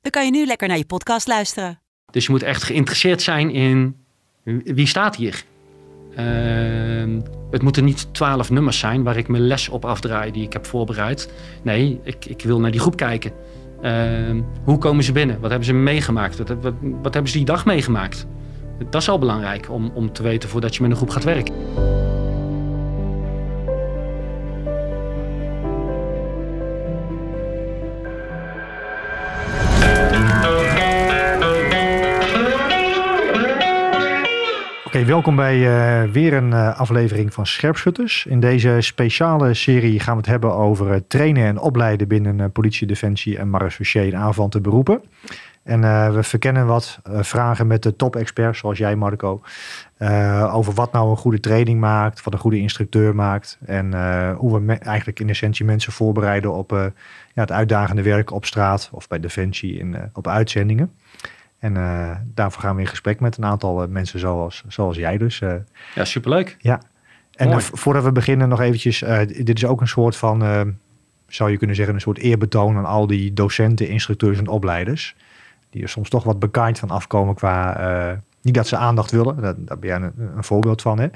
dan kan je nu lekker naar je podcast luisteren. Dus je moet echt geïnteresseerd zijn in wie staat hier. Ehm, het moeten niet twaalf nummers zijn waar ik mijn les op afdraai die ik heb voorbereid. Nee, ik, ik wil naar die groep kijken. Ehm, hoe komen ze binnen? Wat hebben ze meegemaakt? Wat, wat, wat hebben ze die dag meegemaakt? Dat is al belangrijk om, om te weten voordat je met een groep gaat werken. Oké, welkom bij eh, weer een eh, aflevering van Scherpschutters. In deze speciale serie gaan we het hebben over uh, trainen en opleiden binnen politie, defensie en marechaussee en aanvanten beroepen. En we verkennen wat vragen met de top-experts, zoals jij Marco, over wat nou een goede training maakt, wat een goede instructeur maakt en hoe we eigenlijk in essentie mensen voorbereiden op ja, het uitdagende werk op straat of bij defensie en op uitzendingen. En uh, daarvoor gaan we in gesprek met een aantal uh, mensen zoals, zoals jij dus. Uh, ja, superleuk. Ja. En voordat we beginnen nog eventjes, dit is ook een soort van, zou je kunnen zeggen, een soort eerbetoon aan al die docenten, instructeurs en opleiders. Die er soms toch wat bekaaid van afkomen qua, niet dat ze aandacht willen, daar, daar ben jij een, een, voorbeeld van hè.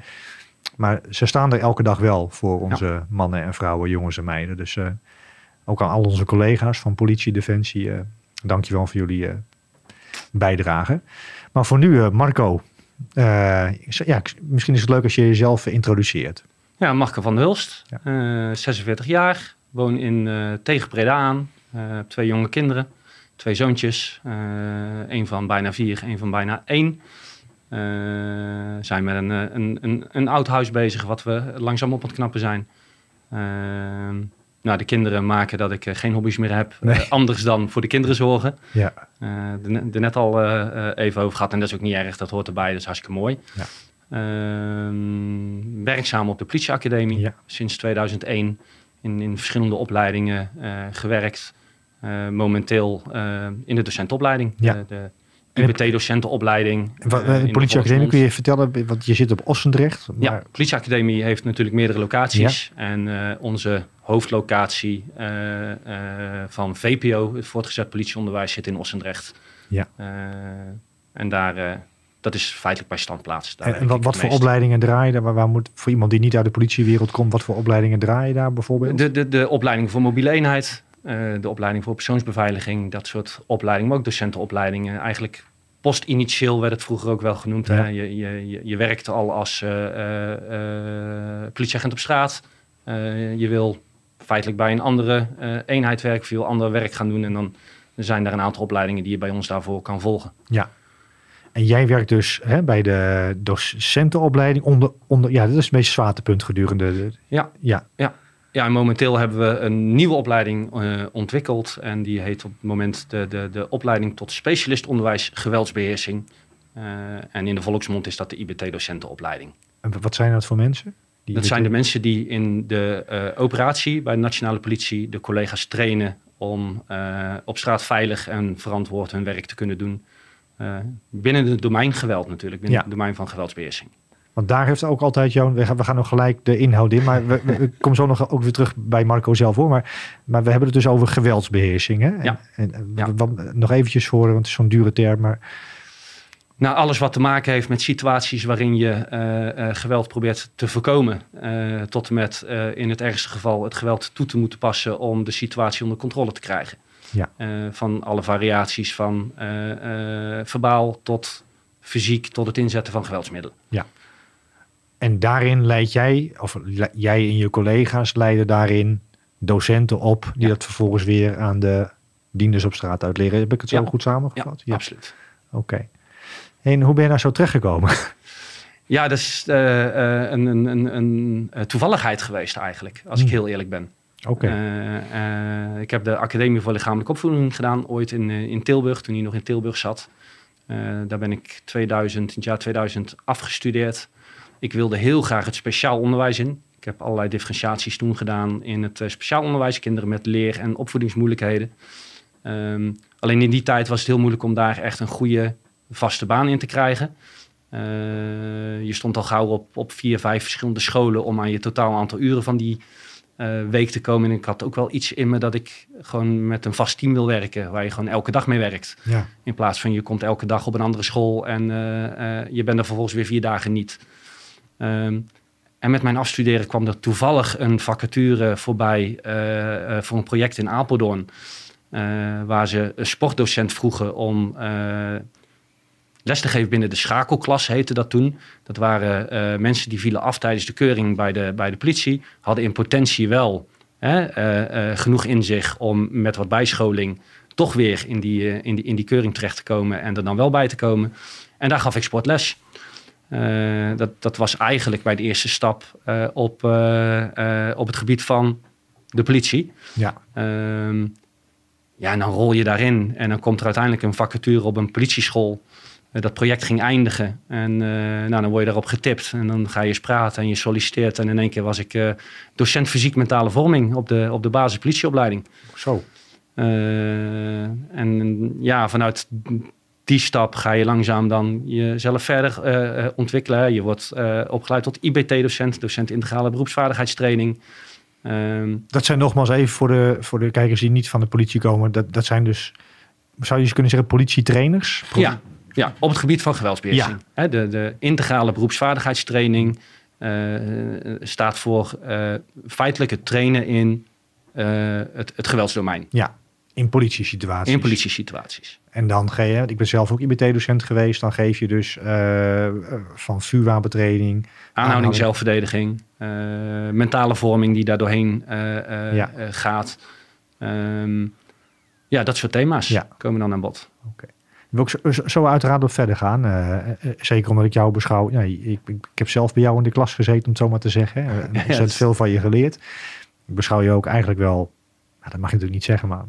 Maar ze staan er elke dag wel voor onze ja. mannen en vrouwen, jongens en meiden. Dus ook aan al onze collega's van politie, defensie, dankjewel voor jullie bijdragen. Maar voor nu, Marco, uh, ja, misschien is het leuk als je jezelf introduceert. Ja, Marco van Hulst, ja. uh, 46 jaar, woon in uh, tegen Breda aan, heb twee jonge kinderen, twee zoontjes, een van bijna vier, een van bijna één. zijn met een, een, een, een oud huis bezig wat we langzaam op het knappen zijn nou, de kinderen maken dat ik geen hobby's meer heb. Nee. anders dan voor de kinderen zorgen. Ja. Uh, er net al even over gehad. En dat is ook niet erg, dat hoort erbij. Dat is hartstikke mooi. Ja. Ehm, werkzaam op de politieacademie. Ja. Sinds 2001 in, in verschillende opleidingen gewerkt. momenteel in de docentopleiding. Ja. de IBT-docentenopleiding. de politieacademie, kun je vertellen, want je zit op Ossendrecht. Maar... Ja, de politieacademie heeft natuurlijk meerdere locaties. Ja. En uh, onze hoofdlocatie uh, uh, van VPO, het voortgezet politieonderwijs, zit in Ossendrecht. Ja. en daar, dat is feitelijk bij standplaats. Daar en wat, wat voor opleidingen draai je daar? Waar, waar, moet, voor iemand die niet uit de politiewereld komt, wat voor opleidingen draai je daar bijvoorbeeld? De, de, de opleiding voor mobiele eenheid, de opleiding voor persoonsbeveiliging, dat soort opleidingen, maar ook docentenopleidingen. Eigenlijk post-initieel werd het vroeger ook wel genoemd. Ja. Je, je, je, werkt al als uh, uh, politieagent op straat. je wil feitelijk bij een andere eenheid werken, veel ander werk gaan doen. En dan zijn er een aantal opleidingen die je bij ons daarvoor kan volgen. Ja. En jij werkt dus hè, bij de docentenopleiding onder, onder, ja, dat is het meest zwaartepunt gedurende. De, ja, ja. ja. Ja, en momenteel hebben we een nieuwe opleiding uh, ontwikkeld. En die heet op het moment de, de, de opleiding tot specialist onderwijs geweldsbeheersing. Uh, en in de volksmond is dat de IBT-docentenopleiding. En wat zijn dat voor mensen? Die dat zijn de mensen die in de uh, operatie bij de nationale politie de collega's trainen om op straat veilig en verantwoord hun werk te kunnen doen. binnen het domein geweld natuurlijk, binnen ja. het domein van geweldsbeheersing. Want daar heeft ook altijd jouw. We gaan, we gaan nog gelijk de inhoud in. Maar we, we komen zo nog ook weer terug bij Marco zelf hoor. Maar, maar we hebben het dus over geweldsbeheersing. Hè? Ja. En, en ja. Wat, nog eventjes voor, want het is zo'n dure term. Maar... Nou, alles wat te maken heeft met situaties waarin je uh, uh, geweld probeert te voorkomen. Uh, tot en met in het ergste geval het geweld toe te moeten passen om de situatie onder controle te krijgen. Ja. van alle variaties van verbaal tot fysiek tot het inzetten van geweldsmiddelen. Ja. En daarin leid jij, of jij en je collega's leiden daarin docenten op, die dat vervolgens weer aan de dienders op straat uitleren. Heb ik het zo ja. goed samengevat? Ja, absoluut. Oké. En hoe ben je daar zo terechtgekomen? Ja, dat is uh, een, een, een, een, toevalligheid geweest eigenlijk, als ik hmm. heel eerlijk ben. Oké. Eh, eh, ik heb de Academie voor Lichamelijke Opvoeding gedaan, ooit in, eh, in Tilburg, toen hij nog in Tilburg zat. Eh, daar ben ik 2000, in het jaar 2000 afgestudeerd. Ik wilde heel graag het speciaal onderwijs in. Ik heb allerlei differentiaties toen gedaan in het eh, speciaal onderwijs. Kinderen met leer- en opvoedingsmoeilijkheden. Ehm, alleen in die tijd was het heel moeilijk om daar echt een goede vaste baan in te krijgen. Eh, je stond al gauw op, op vier, vijf verschillende scholen om aan je totaal aantal uren van die eh, week te komen. En ik had ook wel iets in me dat ik gewoon met een vast team wil werken, waar je gewoon elke dag mee werkt. Ja. In plaats van je komt elke dag op een andere school en je bent er vervolgens weer vier dagen niet. Ehm, en met mijn afstuderen kwam er toevallig een vacature voorbij eh, eh, voor een project in Apeldoorn. eh, waar ze een sportdocent vroegen om les te geven binnen de schakelklas, heette dat toen. Dat waren mensen die vielen af tijdens de keuring bij de, bij de politie. Hadden in potentie wel hè, genoeg in zich om met wat bijscholing toch weer in die, in, die, in die keuring terecht te komen en er dan wel bij te komen. En daar gaf ik sportles. Eh, dat, dat was eigenlijk bij de eerste stap eh, op, eh, op het gebied van de politie. Ja. Ehm, ja, en dan rol je daarin en dan komt er uiteindelijk een vacature op een politieschool. Dat project ging eindigen en nou, dan word je daarop getipt en dan ga je eens praten en je solliciteert. En in één keer was ik docent fysiek mentale vorming op de, op de basispolitieopleiding. Zo. Eh, en ja, vanuit die stap ga je langzaam dan jezelf verder eh, eh, ontwikkelen. Je wordt eh, opgeleid tot IBT-docent, docent integrale beroepsvaardigheidstraining. Ehm, Dat zijn nogmaals even voor de, voor de kijkers die niet van de politie komen. Dat, dat zijn dus, zou je eens kunnen zeggen, politietrainers? ja, ja, op het gebied van geweldsbeheersing. Hè, de, de integrale beroepsvaardigheidstraining staat voor feitelijk het trainen in het, het geweldsdomein. Ja, in politiesituaties. In politiesituaties. En dan ga je, ik ben zelf ook IBT-docent geweest, dan geef je dus eh, van vuurwapentraining. Aanhouding, zelfverdediging, eh, mentale vorming die daar doorheen eh, Ja. gaat. Ehm, ja, dat soort thema's Ja. komen dan aan bod. Wil ik zo, uiteraard op verder gaan. zeker omdat ik jou beschouw. Ja, ik, ik, ik heb zelf bij jou in de klas gezeten, om het zo maar te zeggen. Er dat is- veel van je geleerd. Ik beschouw je ook eigenlijk wel, nou, dat mag je natuurlijk niet zeggen, maar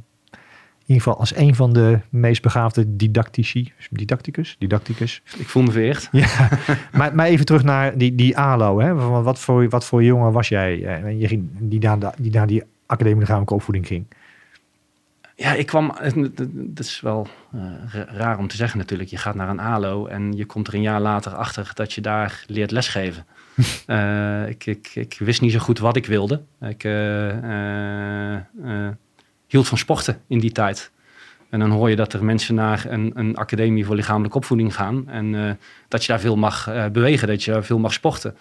ieder geval als een van de meest begaafde didactici. Didacticus? Didacticus. Ik voel me vereerd. Ja, maar, maar even terug naar die, die ALO. Hè? Wat, voor, wat voor jongen was jij eh, je ging, die, naar de, die naar die academie lichamelijke opvoeding ging? Ja, ik kwam. Het is wel eh, ra- raar om te zeggen natuurlijk. Je gaat naar een ALO en je komt er een jaar later achter dat je daar leert lesgeven. Eh, ik, ik, ik wist niet zo goed wat ik wilde. Ik hield van sporten in die tijd. En dan hoor je dat er mensen naar een, een academie voor lichamelijke opvoeding gaan. En eh, dat je daar veel mag eh, bewegen, dat je veel mag sporten.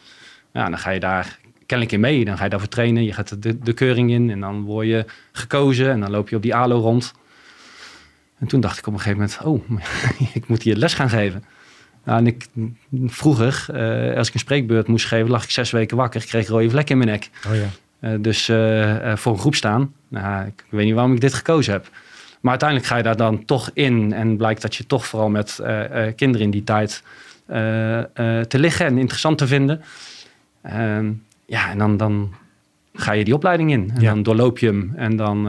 Ja, dan ga je daar kennelijk in mee. Dan ga je daarvoor trainen. Je gaat de, de keuring in en dan word je gekozen. En dan loop je op die ALO rond. En toen dacht ik op een gegeven moment, oh, ik moet hier les gaan geven. Nou, en ik, vroeger, eh, als ik een spreekbeurt moest geven, lag ik zes weken wakker. Ik kreeg rode vlekken in mijn nek. Oh ja. Eh, dus eh, eh, voor een groep staan. Nou, ik weet niet waarom ik dit gekozen heb. Maar uiteindelijk ga je daar dan toch in. En blijkt dat je toch vooral met kinderen in die tijd te liggen en interessant te vinden. Ehm, ja, en dan, dan ga je die opleiding in. En Ja. dan doorloop je hem. En dan,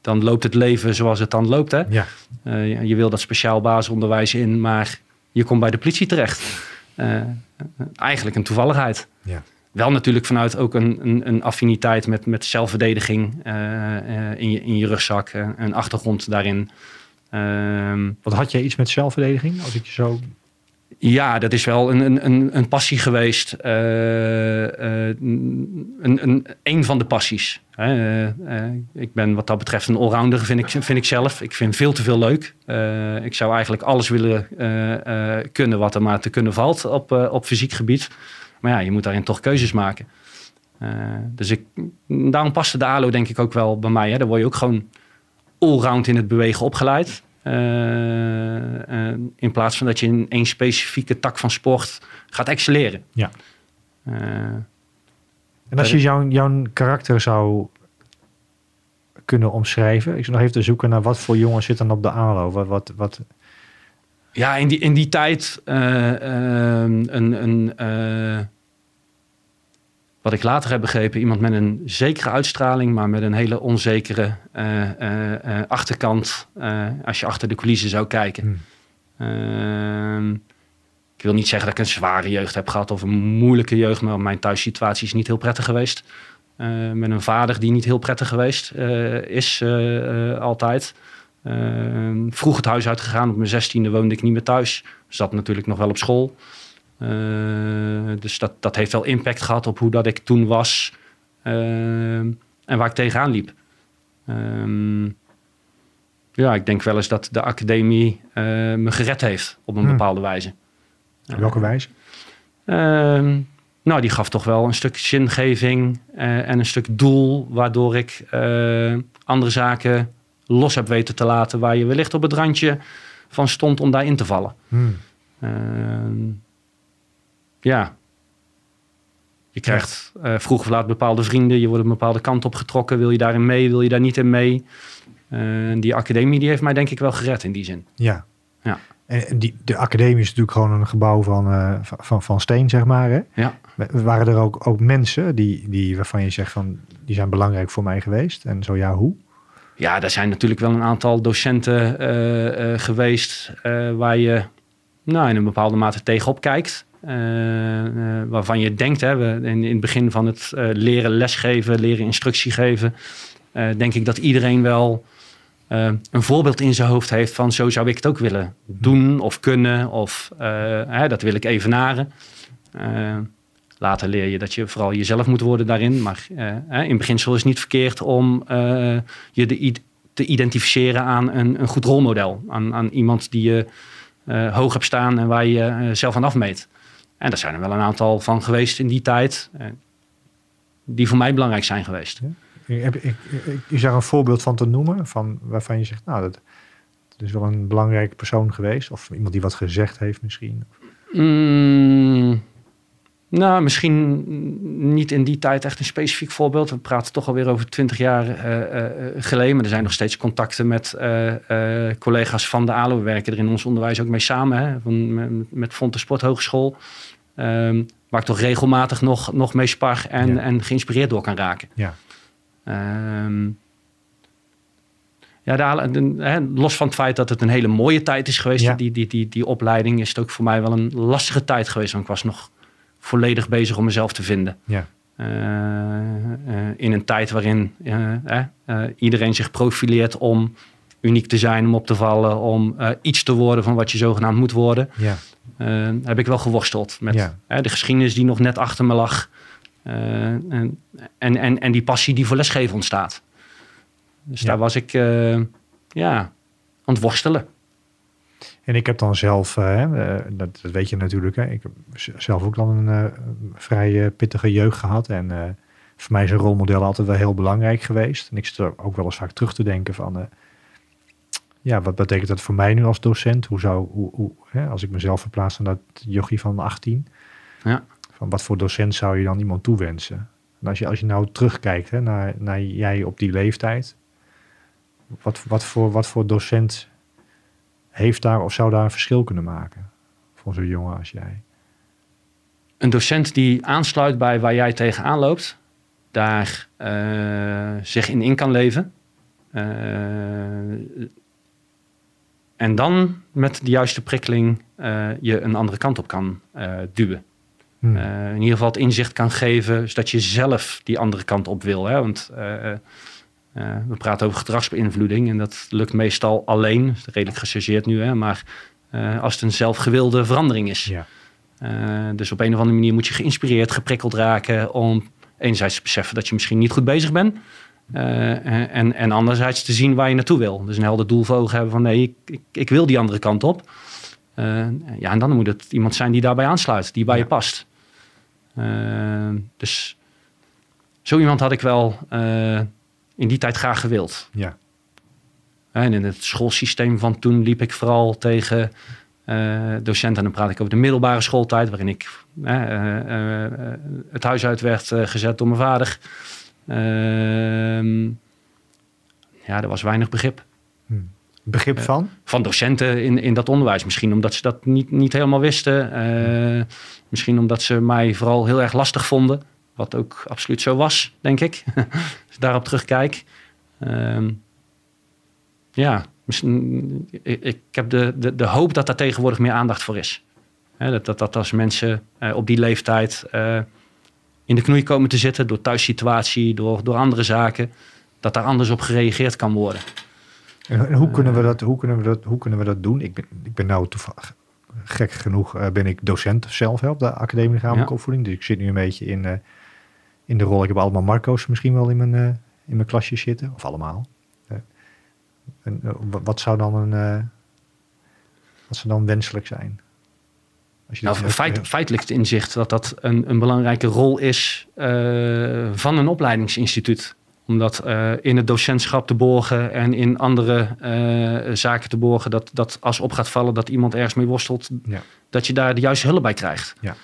dan loopt het leven zoals het dan loopt. Hè? Ja. Je- je wil dat speciaal basisonderwijs in, maar je komt bij de politie terecht. Eigenlijk een toevalligheid. Ja. Wel natuurlijk vanuit ook een, een, een affiniteit met, met zelfverdediging eh, eh, in, je, in je rugzak, eh, een achtergrond daarin. Ehm, Wat had jij iets met zelfverdediging? Als ik je zo. ja, dat is wel een, een, een, een passie geweest. Een, een, een van de passies. ik ben wat dat betreft een allrounder, vind ik, vind ik zelf. Ik vind veel te veel leuk. Ik zou eigenlijk alles willen kunnen wat er maar te kunnen valt op, op fysiek gebied. Maar ja, je moet daarin toch keuzes maken. Eh, dus ik, daarom paste de ALO denk ik ook wel bij mij. Hè. Daar word je ook gewoon allround in het bewegen opgeleid. Eh, eh, in plaats van dat je in één specifieke tak van sport gaat excelleren. Ja. En als je jouw, jouw karakter zou kunnen omschrijven. Ik zou nog even te zoeken naar wat voor jongens zit dan op de ALO. Wat, wat, wat, ja, in die, in die tijd eh, ehm, een, een, wat ik later heb begrepen, iemand met een zekere uitstraling, maar met een hele onzekere achterkant. als je achter de coulissen zou kijken. Hmm. Ehm, ik wil niet zeggen dat ik een zware jeugd heb gehad of een moeilijke jeugd, maar mijn thuissituatie is niet heel prettig geweest. Met een vader die niet heel prettig geweest is, altijd. Ehm, vroeg het huis uitgegaan. Op mijn zestiende woonde ik niet meer thuis. Zat natuurlijk nog wel op school. Dus dat, dat heeft wel impact gehad op hoe dat ik toen was. Ehm, en waar ik tegenaan liep. Ehm, ja, ik denk wel eens dat de academie me gered heeft op een Hmm. bepaalde wijze. Op welke wijze? Ehm, nou, die gaf toch wel een stuk zingeving eh, en een stuk doel, waardoor ik eh, andere zaken los heb weten te laten, waar je wellicht op het randje van stond om daarin te vallen. Hmm. Ehm, ja. Je krijgt eh, vroeg of laat bepaalde vrienden, je wordt een bepaalde kant op getrokken. Wil je daarin mee, wil je daar niet in mee? Eh, die academie die heeft mij denk ik wel gered in die zin. Ja. Ja. En die, de academie is natuurlijk gewoon een gebouw van, eh, van, van, steen, zeg maar. Hè? Ja. Waren er ook, ook mensen die, die, waarvan je zegt van die zijn belangrijk voor mij geweest? En zo ja, hoe? Ja, er zijn natuurlijk wel een aantal docenten geweest waar je nou, in een bepaalde mate tegenop kijkt. Eh, eh, waarvan je denkt, hè, in, in het begin van het eh, leren lesgeven, leren instructie geven, denk ik dat iedereen wel een voorbeeld in zijn hoofd heeft van zo zou ik het ook willen doen of kunnen of hè, dat wil ik evenaren. Eh, later leer je dat je vooral jezelf moet worden daarin. Maar in beginsel is het niet verkeerd om je te identificeren aan een, een goed rolmodel. Aan, aan iemand die je hoog hebt staan en waar je zelf aan afmeet. En daar zijn er wel een aantal van geweest in die tijd. eh, die voor mij belangrijk zijn geweest. Ik, heb- ik, ik, is daar een voorbeeld van te noemen? Van, waarvan je zegt, nou, dat, dat is wel een belangrijke persoon geweest. Of iemand die wat gezegd heeft misschien. Mm, nou, misschien niet in die tijd echt een specifiek voorbeeld. We praten toch alweer over twintig jaar eh, eh, geleden. Maar er zijn nog steeds contacten met collega's van de ALO. We werken er in ons onderwijs ook mee samen. Hè, van, met, met Fonte Sporthogeschool. Ehm, waar ik toch regelmatig nog, nog mee spar en, Ja. en geïnspireerd door kan raken. Ja. Ehm, ja, de- hè, los van het feit dat het een hele mooie tijd is geweest, Ja. die, die, die, die opleiding, is het ook voor mij wel een lastige tijd geweest. Want ik was nog volledig bezig om mezelf te vinden. Ja. Eh, eh, in een tijd waarin eh, eh, eh, iedereen zich profileert om uniek te zijn, om op te vallen, om eh, iets te worden van wat je zogenaamd moet worden, Ja. eh, heb ik wel geworsteld met Ja. eh, de geschiedenis die nog net achter me lag. en, en, en, en die passie die voor lesgeven ontstaat. Dus Ja. daar was ik ja, aan het worstelen. En ik heb dan zelf, dat, dat weet je natuurlijk, hè, ik heb zelf ook dan een vrij pittige jeugd gehad. En voor mij is een rolmodel altijd wel heel belangrijk geweest. En ik zit er ook wel eens vaak terug te denken van, ja, wat betekent dat voor mij nu als docent? Hoe zou, hoe, hoe, hè, als ik mezelf verplaats naar dat jochie van 18, Ja. van wat voor docent zou je dan iemand toewensen? En als je, als je nou terugkijkt hè, naar, naar jij op die leeftijd, wat, wat, voor, wat voor docent heeft daar of zou daar een verschil kunnen maken voor zo'n jongen als jij? Een docent die aansluit bij waar jij tegenaan loopt, daar eh, zich in in kan leven. Eh, en dan met de juiste prikkeling eh, je een andere kant op kan eh, duwen. Hmm. Eh, in ieder geval het inzicht kan geven, zodat je zelf die andere kant op wil. Hè? Want we praten over gedragsbeïnvloeding en dat lukt meestal alleen. Redelijk gechargeerd nu, hè? maar als het een zelfgewilde verandering is. ja. Dus op een of andere manier moet je geïnspireerd, geprikkeld raken om enerzijds te beseffen dat je misschien niet goed bezig bent. Eh, en, en anderzijds te zien waar je naartoe wil. Dus een helder doel voor ogen hebben van nee, ik, ik, ik wil die andere kant op. Eh, ja, en dan moet het iemand zijn die daarbij aansluit, die bij Ja. je past. Eh, dus zo iemand had ik wel in die tijd graag gewild. Ja. En in het schoolsysteem van toen liep ik vooral tegen docenten. En dan praat ik over de middelbare schooltijd, waarin ik het huis uit werd gezet door mijn vader. Ehm, ja, er was weinig begrip Begrip van? van docenten in, in dat onderwijs. Misschien omdat ze dat niet, niet helemaal wisten. Eh, misschien omdat ze mij vooral heel erg lastig vonden. Wat ook absoluut zo was, denk ik. Als ik daarop terugkijk. Ehm, ja, misschien, ik, ik heb de, de, de hoop dat daar tegenwoordig meer aandacht voor is. Hè, dat, dat, dat als mensen eh, op die leeftijd eh, in de knoei komen te zitten door thuissituatie, door, door andere zaken, dat daar anders op gereageerd kan worden. En, en hoe, kunnen we dat, hoe, kunnen we dat, hoe kunnen we dat doen? Ik ben, ik ben nou toevallig, gek genoeg, eh, ben ik docent zelf hè, op de Academie Lichamelijke Ja. Opvoeding. Dus ik zit nu een beetje in, eh, in de rol. Ik heb allemaal Marco's misschien wel in mijn, eh, in mijn klasje zitten. Of allemaal. Eh, en, eh, wat zou dan een... eh, wat zou dan wenselijk zijn? Als je Nou, feit, feitelijk het inzicht dat dat een, een belangrijke rol is eh, van een opleidingsinstituut. Om dat eh, in het docentschap te borgen en in andere eh, zaken te borgen. Dat, dat als op gaat vallen dat iemand ergens mee worstelt, Ja. dat je daar de juiste hulp bij krijgt. Ja.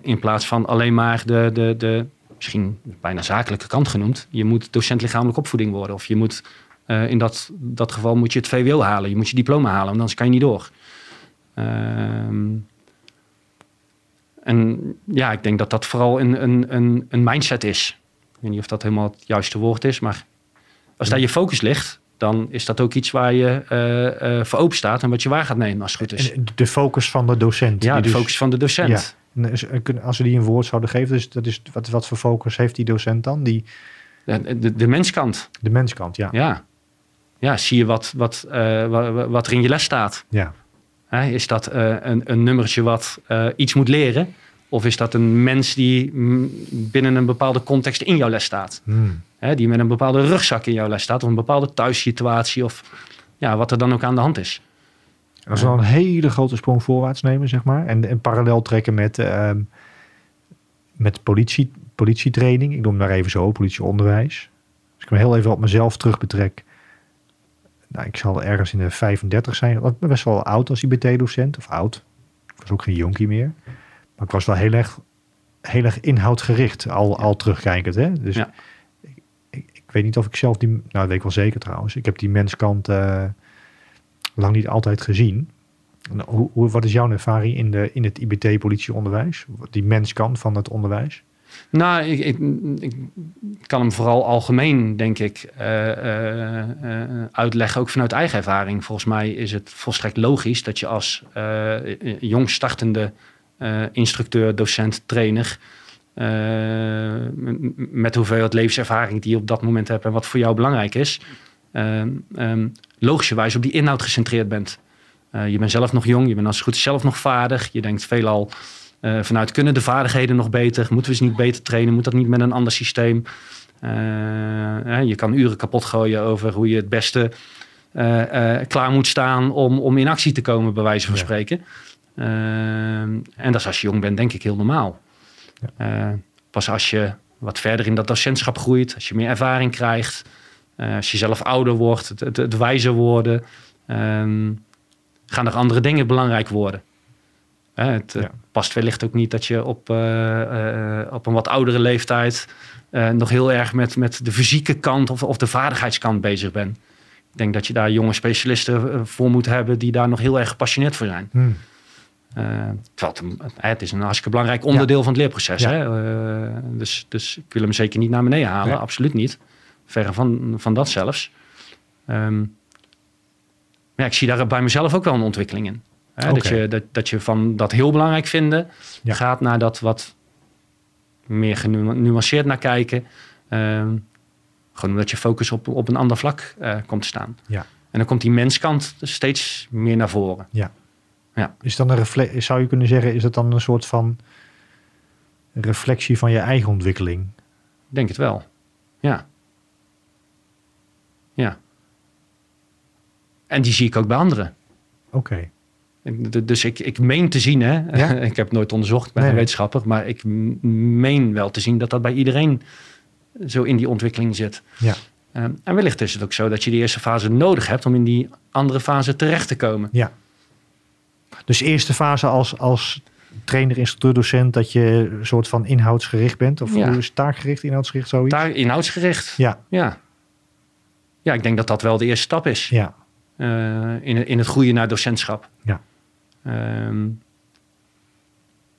In plaats van alleen maar de, de, de misschien bijna zakelijke kant genoemd. Je moet docent lichamelijke opvoeding worden. Of je moet in dat, dat geval moet je het VWO halen. Je moet je diploma halen, want anders kan je niet door. Ehm, en ja, ik denk dat dat vooral een, een, een, een mindset is. Ik weet niet of dat helemaal het juiste woord is, maar als daar je focus ligt, dan is dat ook iets waar je eh, eh, voor open staat en wat je waar gaat nemen als het goed is. De focus van de docent. Ja, de dus- focus van de docent. Ja. Als we die een woord zouden geven, dus dat is, wat, wat voor focus heeft die docent dan? Die, De, de, de menskant, de menskant, ja. ja. Ja, zie je wat, wat, eh, wa- wat er in je les staat. Ja, Hè, is dat eh, een, een nummertje wat eh, iets moet leren? Of is dat een mens die mm, binnen een bepaalde context in jouw les staat? Hmm. Hè, die met een bepaalde rugzak in jouw les staat. Of een bepaalde thuissituatie. Of ja, wat er dan ook aan de hand is. En als we dan een hele grote sprong voorwaarts nemen, zeg maar, en, en parallel trekken met, ehm, met politie, politietraining, ik noem hem daar even zo, politieonderwijs. Als ik me heel even op mezelf terug betrek, nou, ik zal ergens in de 35 zijn, ik ben best wel oud als IBT-docent, of oud. Ik was ook geen jonkie meer. Maar ik was wel heel erg, heel erg inhoudgericht, al, al terugkijkend. Hè? Dus Ja. ik, ik, ik weet niet of ik zelf die, nou dat weet ik wel zeker trouwens, ik heb die menskant eh, lang niet altijd gezien. En Hoe, hoe, wat is jouw ervaring in, de, in het IBT-politieonderwijs? Die menskant van het onderwijs? Nou, ik, kan hem vooral algemeen, denk ik, eh, eh, eh, uitleggen. Ook vanuit eigen ervaring. Volgens mij is het volstrekt logisch dat je als eh, jong startende instructeur, docent, trainer... met hoeveelheid levenservaring die je op dat moment hebt en wat voor jou belangrijk is, ehm, logischerwijs op die inhoud gecentreerd bent. Je bent zelf nog jong, je bent als het goed zelf nog vaardig. Je denkt veelal eh, vanuit kunnen de vaardigheden nog beter? Moeten we ze niet beter trainen? Moet dat niet met een ander systeem? Eh, hè, je kan uren kapot gooien over hoe je het beste eh, eh, klaar moet staan om, om in actie te komen, bij wijze van Ja. spreken. Eh, en dat is als je jong bent, denk ik, heel normaal. Eh, pas als je wat verder in dat docentschap groeit, als je meer ervaring krijgt, eh, als je zelf ouder wordt, het, het, het wijzer worden, ehm, gaan er andere dingen belangrijk worden. Hè, het eh, Ja. past wellicht ook niet dat je op, eh, eh, op een wat oudere leeftijd nog heel erg met, met de fysieke kant of, of de vaardigheidskant bezig bent. Ik denk dat je daar jonge specialisten voor moet hebben die daar nog heel erg gepassioneerd voor zijn. Hmm. Terwijl het, het is een hartstikke belangrijk onderdeel van het leerproces. Ja. Hè? Dus, dus ik wil hem zeker niet naar beneden halen. Absoluut niet. Verre van, van dat zelfs. Ehm, maar ja, ik zie daar bij mezelf ook wel een ontwikkeling in. Hè? Dat, je, dat, dat je van dat heel belangrijk vinden... Ja. gaat naar dat wat meer genuanceerd naar kijken. Ehm, gewoon omdat je focus op, op een ander vlak eh, komt te staan. Ja. En dan komt die menskant steeds meer naar voren. Is dan een zou je kunnen zeggen, is het dan een soort van reflectie van je eigen ontwikkeling? Ik denk het wel. Ja. Ja. En die zie ik ook bij anderen. Oké. Dus ik, ik meen te zien, hè? Ja. ik heb het nooit onderzocht, ben Nee, nee. wetenschapper, maar ik meen wel te zien dat dat bij iedereen zo in die ontwikkeling zit. Ja. Eh, en wellicht is het ook zo dat je die eerste fase nodig hebt om in die andere fase terecht te komen. Ja. Dus eerste fase als, als trainer, instructeur, docent, dat je een soort van inhoudsgericht bent? Of Ja. hoe is taakgericht, inhoudsgericht, zoiets? Inhoudsgericht. Ja, Ja. Ja, ik denk dat dat wel de eerste stap is. ja, eh, in, in het groeien naar docentschap. Ja. Ehm,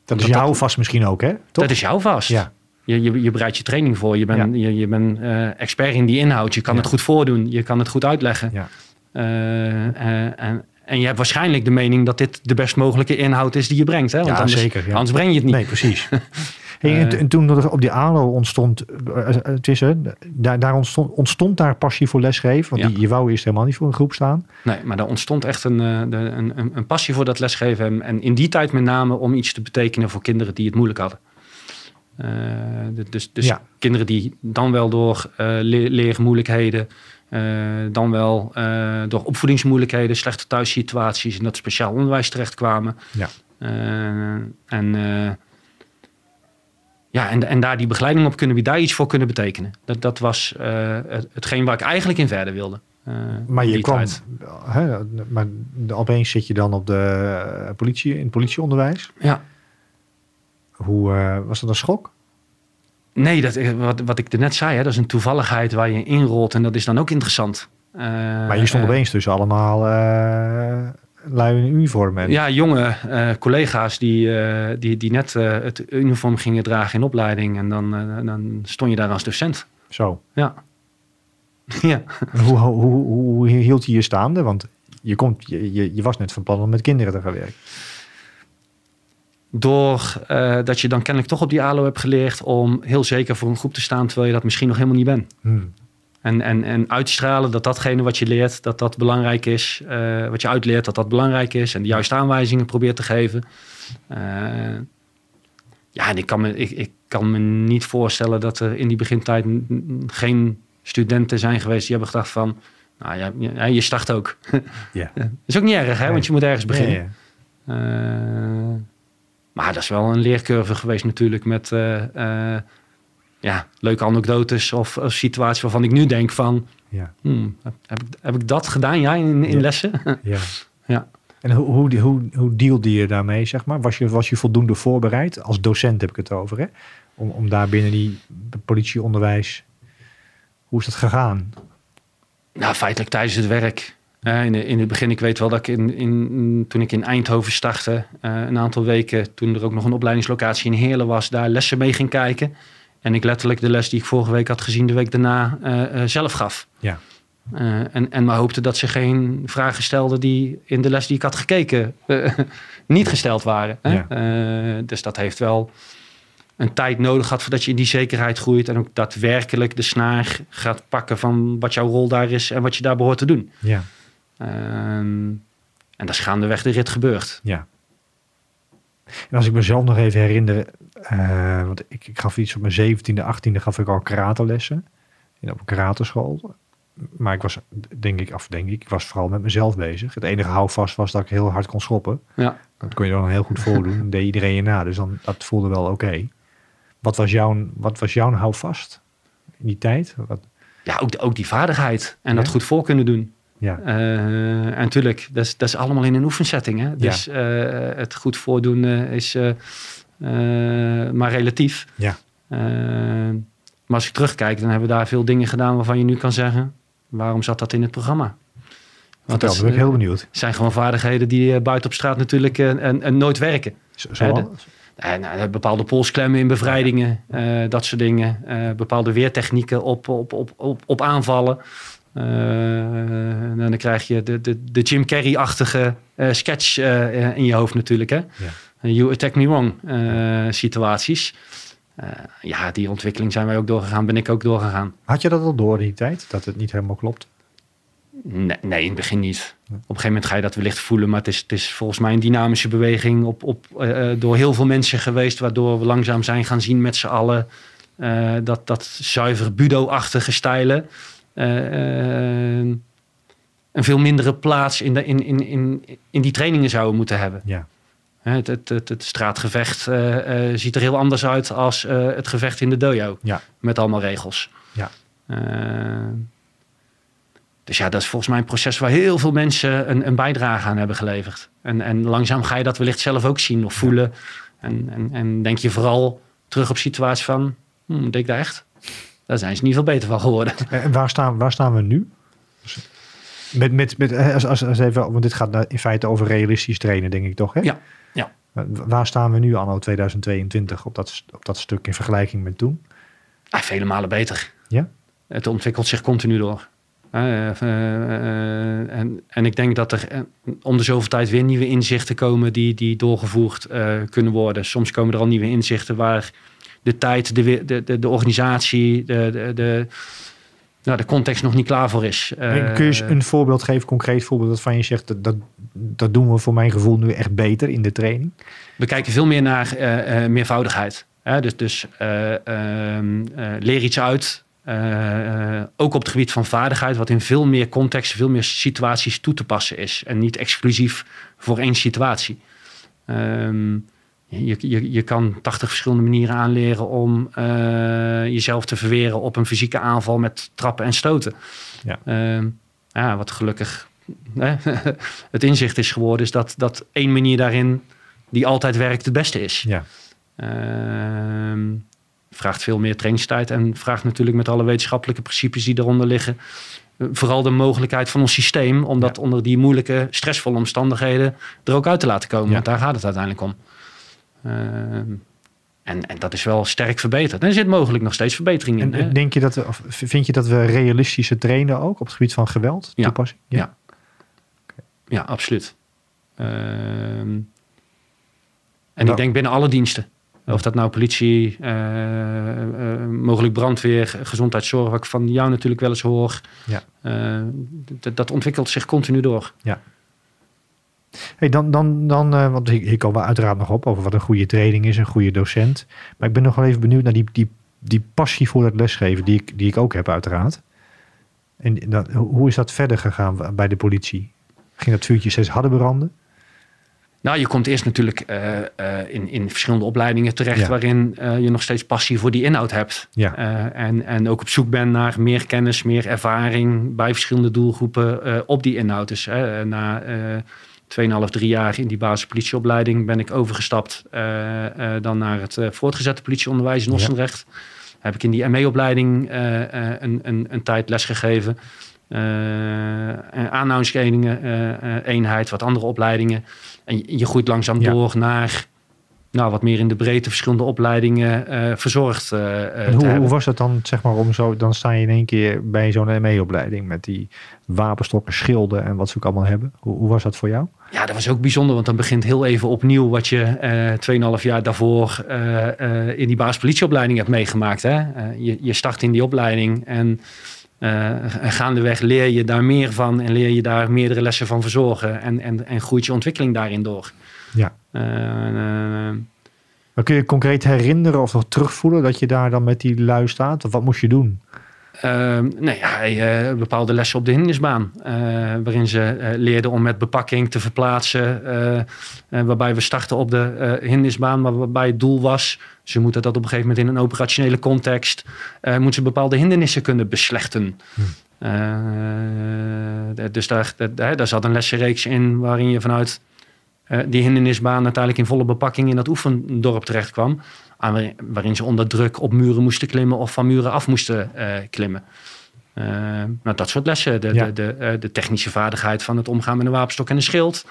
dat is Dat- jou vast misschien ook, hè? Toch? dat is jou vast. Ja. Je, je, je bereidt je training voor. Je bent, je, je bent eh, expert in die inhoud. Je kan Ja. het goed voordoen. Je kan het goed uitleggen. Ja. Eh, eh, en, en je hebt waarschijnlijk de mening dat dit de best mogelijke inhoud is die je brengt. Hè? Want Ja, anders, zeker, ja. anders breng je het niet. Nee, precies. Hey, en, Eh. en toen er op die ALO ontstond, eh, eh, het is, hè, daar, daar ontstond, ontstond daar passie voor lesgeven. Want Ja. die, je wou eerst helemaal niet voor een groep staan. Nee, maar daar ontstond echt een, een, een, een passie voor dat lesgeven. En, en in die tijd met name om iets te betekenen voor kinderen die het moeilijk hadden. De- dus dus Ja. kinderen die dan wel door eh, le- leermoeilijkheden, dan wel door opvoedingsmoeilijkheden, slechte thuissituaties in dat speciaal onderwijs terechtkwamen. Ja. En, ja, en, en daar die begeleiding op kunnen daar iets voor kunnen betekenen. Dat, dat was het, hetgeen waar ik eigenlijk in verder wilde. eh, Maar je kwam, hè, maar opeens zit je dan op de eh, politie, in het politieonderwijs. Ja. Hoe was dat een schok? Nee, dat, wat, wat ik er net zei, hè, dat is een toevalligheid waar je inrolt en dat is dan ook interessant. Maar je stond opeens tussen allemaal lui in uniform. Ja, jonge eh, collega's die, eh, die, die net eh, het uniform gingen dragen in opleiding en dan, dan stond je daar als docent. Zo. Ja. ja. Hoe, hoe, hoe, hoe hield je je staande? Want je, komt, je, je, je was net van plan om met kinderen te gaan werken. Door dat je dan kennelijk toch op die ALO hebt geleerd om heel zeker voor een groep te staan terwijl je dat misschien nog helemaal niet bent. Hmm. En, en, en uitstralen dat datgene wat je leert, dat dat belangrijk is. eh, wat je uitleert, dat dat belangrijk is. En de juiste aanwijzingen probeert te geven. Eh, ja, en ik kan, me, ik, ik kan me niet voorstellen dat er in die begintijd geen studenten zijn geweest die hebben gedacht van... Nou ja, ja, je start ook. Ja. Dat is ook niet erg, hè? Want je moet ergens beginnen. Ja, ja. Eh, maar dat is wel een leercurve geweest natuurlijk met ja, leuke anekdotes of, of situaties waarvan ik nu denk van... Ja. hmm, heb, ik, heb ik dat gedaan, ja, in, in Ja. lessen? Ja. Ja. En hoe, hoe, hoe, hoe dealde je daarmee, zeg maar? Was je, was je voldoende voorbereid? Als docent heb ik het over, hè? Om, om daar binnen die politieonderwijs... Hoe is dat gegaan? Nou, feitelijk tijdens het werk. In, in het begin, ik weet wel dat ik in, in, toen ik in Eindhoven startte, eh, een aantal weken, toen er ook nog een opleidingslocatie in Heerlen was, daar lessen mee ging kijken. En ik letterlijk de les die ik vorige week had gezien, de week daarna eh, eh, zelf gaf. Ja. Eh, en, en maar hoopte dat ze geen vragen stelden die in de les die ik had gekeken niet gesteld waren. Hè? Ja. Dus dat heeft wel een tijd nodig gehad voordat je in die zekerheid groeit en ook daadwerkelijk de snaar gaat pakken van wat jouw rol daar is en wat je daar behoort te doen. Ja. Ehm, en dat is gaandeweg de rit gebeurd. Ja. En als ik mezelf nog even herinner, eh, want ik, ik gaf iets op mijn 17e, 18e gaf ik al karatelessen in op een karateschool. Maar ik was, denk ik, af denk ik, ik was vooral met mezelf bezig. Het enige houvast was dat ik heel hard kon schoppen. Ja. Dat kon je dan heel goed voordoen. Dan deed iedereen je na, dus dan, dat voelde wel oké. Wat was jouw, wat was jouw houvast in die tijd? Wat, Ja, ook, ook die vaardigheid en dat goed voor kunnen doen. Ja, Eh, en natuurlijk, dat is, dat is allemaal in een oefensetting. Hè? Dus eh, het goed voordoen is eh, maar relatief. Ja. Maar als ik terugkijk, dan hebben we daar veel dingen gedaan waarvan je nu kan zeggen... waarom zat dat in het programma? Want dat ben ik heel benieuwd. zijn gewoon vaardigheden die buiten op straat natuurlijk en, en nooit werken. Zo, En, nou, bepaalde polsklemmen in bevrijdingen, dat soort dingen. Bepaalde weertechnieken op, op, op, op aanvallen. Eh, en dan krijg je de, de, de Jim Carrey-achtige eh, sketch eh, in je hoofd natuurlijk. Hè? Eh, You attack me wrong situaties. Ja, die ontwikkeling zijn wij ook doorgegaan, ben ik ook doorgegaan. Had je dat al door die tijd, dat het niet helemaal klopt? Nee, nee, in het begin niet. Op een gegeven moment ga je dat wellicht voelen, maar het is, het is volgens mij een dynamische beweging op, op, door heel veel mensen geweest, waardoor we langzaam zijn gaan zien met z'n allen dat, dat zuiver budo-achtige stijlen een veel mindere plaats in, de, in, in, in, in die trainingen zouden moeten hebben. Ja. Het, het, het, het straatgevecht eh, eh, ziet er heel anders uit als eh, het gevecht in de dojo. Ja. Met allemaal regels. Ja. Eh, dus ja, dat is volgens mij een proces waar heel veel mensen een, een bijdrage aan hebben geleverd. En, en langzaam ga je dat wellicht zelf ook zien of voelen. En, en, en denk je vooral terug op situaties van, hm, deed ik dat echt? Daar zijn ze niet veel beter van geworden. En waar staan, waar staan we nu? Met, met, met, als, als, als even, want dit gaat nou in feite over realistisch trainen, denk ik toch? Hè? Ja, ja. Waar staan we nu anno 2022 op dat, op dat stuk in vergelijking met toen? Ah, vele malen beter. Ja? Het ontwikkelt zich continu door. Uh, uh, en, en ik denk dat er om de zoveel tijd weer nieuwe inzichten komen die, die doorgevoerd kunnen worden. Soms komen er al nieuwe inzichten waar de tijd, de, de, de, de organisatie, de, de, de, nou, de context nog niet klaar voor is. kun je een voorbeeld geven, concreet voorbeeld, waarvan je zegt dat, dat, dat doen we voor mijn gevoel nu echt beter in de training? We kijken veel meer naar meervoudigheid. dus dus ehm, leer iets uit ook op het gebied van vaardigheid, wat in veel meer contexten, veel meer situaties toe te passen is. En niet exclusief voor één situatie. Um, je, je, je kan 80 verschillende manieren aanleren om uh, jezelf te verweren op een fysieke aanval met trappen en stoten. Ja, uh, ja wat gelukkig het inzicht is geworden, is dat, dat één manier daarin die altijd werkt het beste is. Ja. Uh, vraagt veel meer trainingstijd en vraagt natuurlijk met alle wetenschappelijke principes die eronder liggen. Eh, vooral de mogelijkheid van ons systeem om dat onder die moeilijke, stressvolle omstandigheden er ook uit te laten komen. Want daar gaat het uiteindelijk om. Uh, en, en, dat is wel sterk verbeterd. En er zit mogelijk nog steeds verbetering in. En, denk je dat, of vind je dat we realistische trainen ook op het gebied van geweld? Ja, toepassing? ja. ja. ja absoluut. Uh, en ik denk binnen alle diensten. Of dat nou politie, uh, uh, mogelijk brandweer, gezondheidszorg, wat ik van jou natuurlijk wel eens hoor. Ja. Uh, dat ontwikkelt zich continu door. Ja. Hey, dan, dan, dan want ik komen we uiteraard nog op over wat een goede training is, een goede docent. Maar ik ben nog wel even benieuwd naar die, die, die passie voor het lesgeven, die ik, die ik ook heb uiteraard. En dat, hoe is dat verder gegaan bij de politie? Ging dat vuurtje steeds harder branden? Nou, je komt eerst natuurlijk uh, uh, in, in verschillende opleidingen terecht, waarin uh, je nog steeds passie voor die inhoud hebt. Ja. en, en ook op zoek bent naar meer kennis, meer ervaring bij verschillende doelgroepen op die inhoud. Dus na 2,5, 3 jaar in die basispolitieopleiding ben ik overgestapt dan naar het voortgezette politieonderwijs in Ossendrecht. Ja. Heb ik in die ME-opleiding een, een, een tijd lesgegeven. Uh, aanhoudingseenheid, eenheid, wat andere opleidingen. En je, groeit langzaam door naar nou, wat meer in de breedte verschillende opleidingen uh, verzorgd. Uh, hoe, hoe, was dat dan, zeg maar, om zo, dan sta je in één keer bij zo'n ME-opleiding met die wapenstokken, schilden en wat ze ook allemaal hebben. Hoe, hoe, was dat voor jou? Ja, dat was ook bijzonder, want dan begint heel even opnieuw wat je uh, 2,5 jaar daarvoor in die basispolitieopleiding hebt meegemaakt. Hè? je, je start in die opleiding en gaandeweg leer je daar meer van en leer je daar meerdere lessen van verzorgen. En, en, en groeit je ontwikkeling daarin door. Ja. Maar kun je concreet herinneren of nog terugvoelen dat je daar dan met die lui staat? Of wat moest je doen? Uh, nee, ja, uh, bepaalde lessen op de hindernisbaan. Uh, waarin ze uh, leerden om met bepakking te verplaatsen. waarbij we starten op de hindernisbaan. Maar waarbij het doel was. Ze moeten dat op een gegeven moment in een operationele context. moeten ze bepaalde hindernissen kunnen beslechten. Hm. dus daar, daar, daar zat een lessenreeks in waarin je vanuit die hindernisbaan uiteindelijk in volle bepakking in dat oefendorp terecht kwam waarin ze onder druk op muren moesten klimmen of van muren af moesten uh, klimmen. Uh, nou, dat soort lessen. De, de, de, uh, de, technische vaardigheid van het omgaan met een wapenstok en een schild.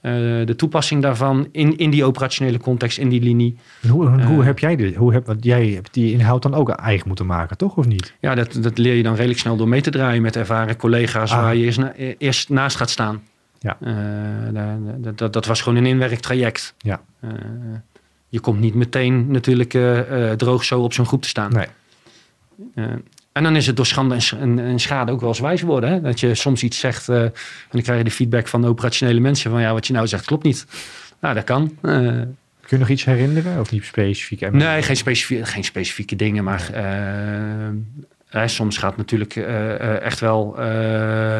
de toepassing daarvan in, in die operationele context, in die linie. hoe, hoe heb jij dit? Hoe heb, want jij hebt die inhoud dan ook eigen moeten maken, toch? Of niet? Ja, dat, dat leer je dan redelijk snel door mee te draaien met ervaren collega's ah. waar je eerst, eerst naast gaat staan. Ja. dat, dat, dat was gewoon een inwerktraject. Ja je komt niet meteen natuurlijk uh, droog zo op zo'n groep te staan. Nee. Uh, en dan is het door schande en, en, schade ook wel eens wijs worden. Hè? Dat je soms iets zegt en dan krijg je de feedback van de operationele mensen van ja, wat je nou zegt klopt niet. Nou, dat kan. Kun je nog iets herinneren of niet specifiek? Nee, geen, specifieke, geen specifieke dingen, maar soms gaat natuurlijk echt wel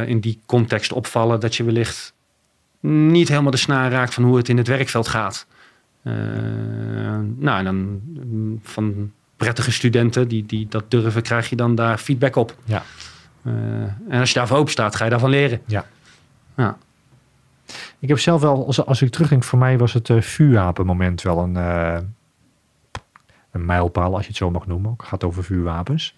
in die context opvallen dat je wellicht niet helemaal de snaar raakt van hoe het in het werkveld gaat. Eh, nou, en dan mm, van prettige studenten die, die dat durven, krijg je dan daar feedback op. Ja. Eh, en als je daarvoor open staat, ga je daarvan leren. Ja. ja. Ik heb zelf wel, als, als ik terugdenk, voor mij was het uh, vuurwapenmoment wel een, een mijlpaal, als je het zo mag noemen. Het gaat over vuurwapens.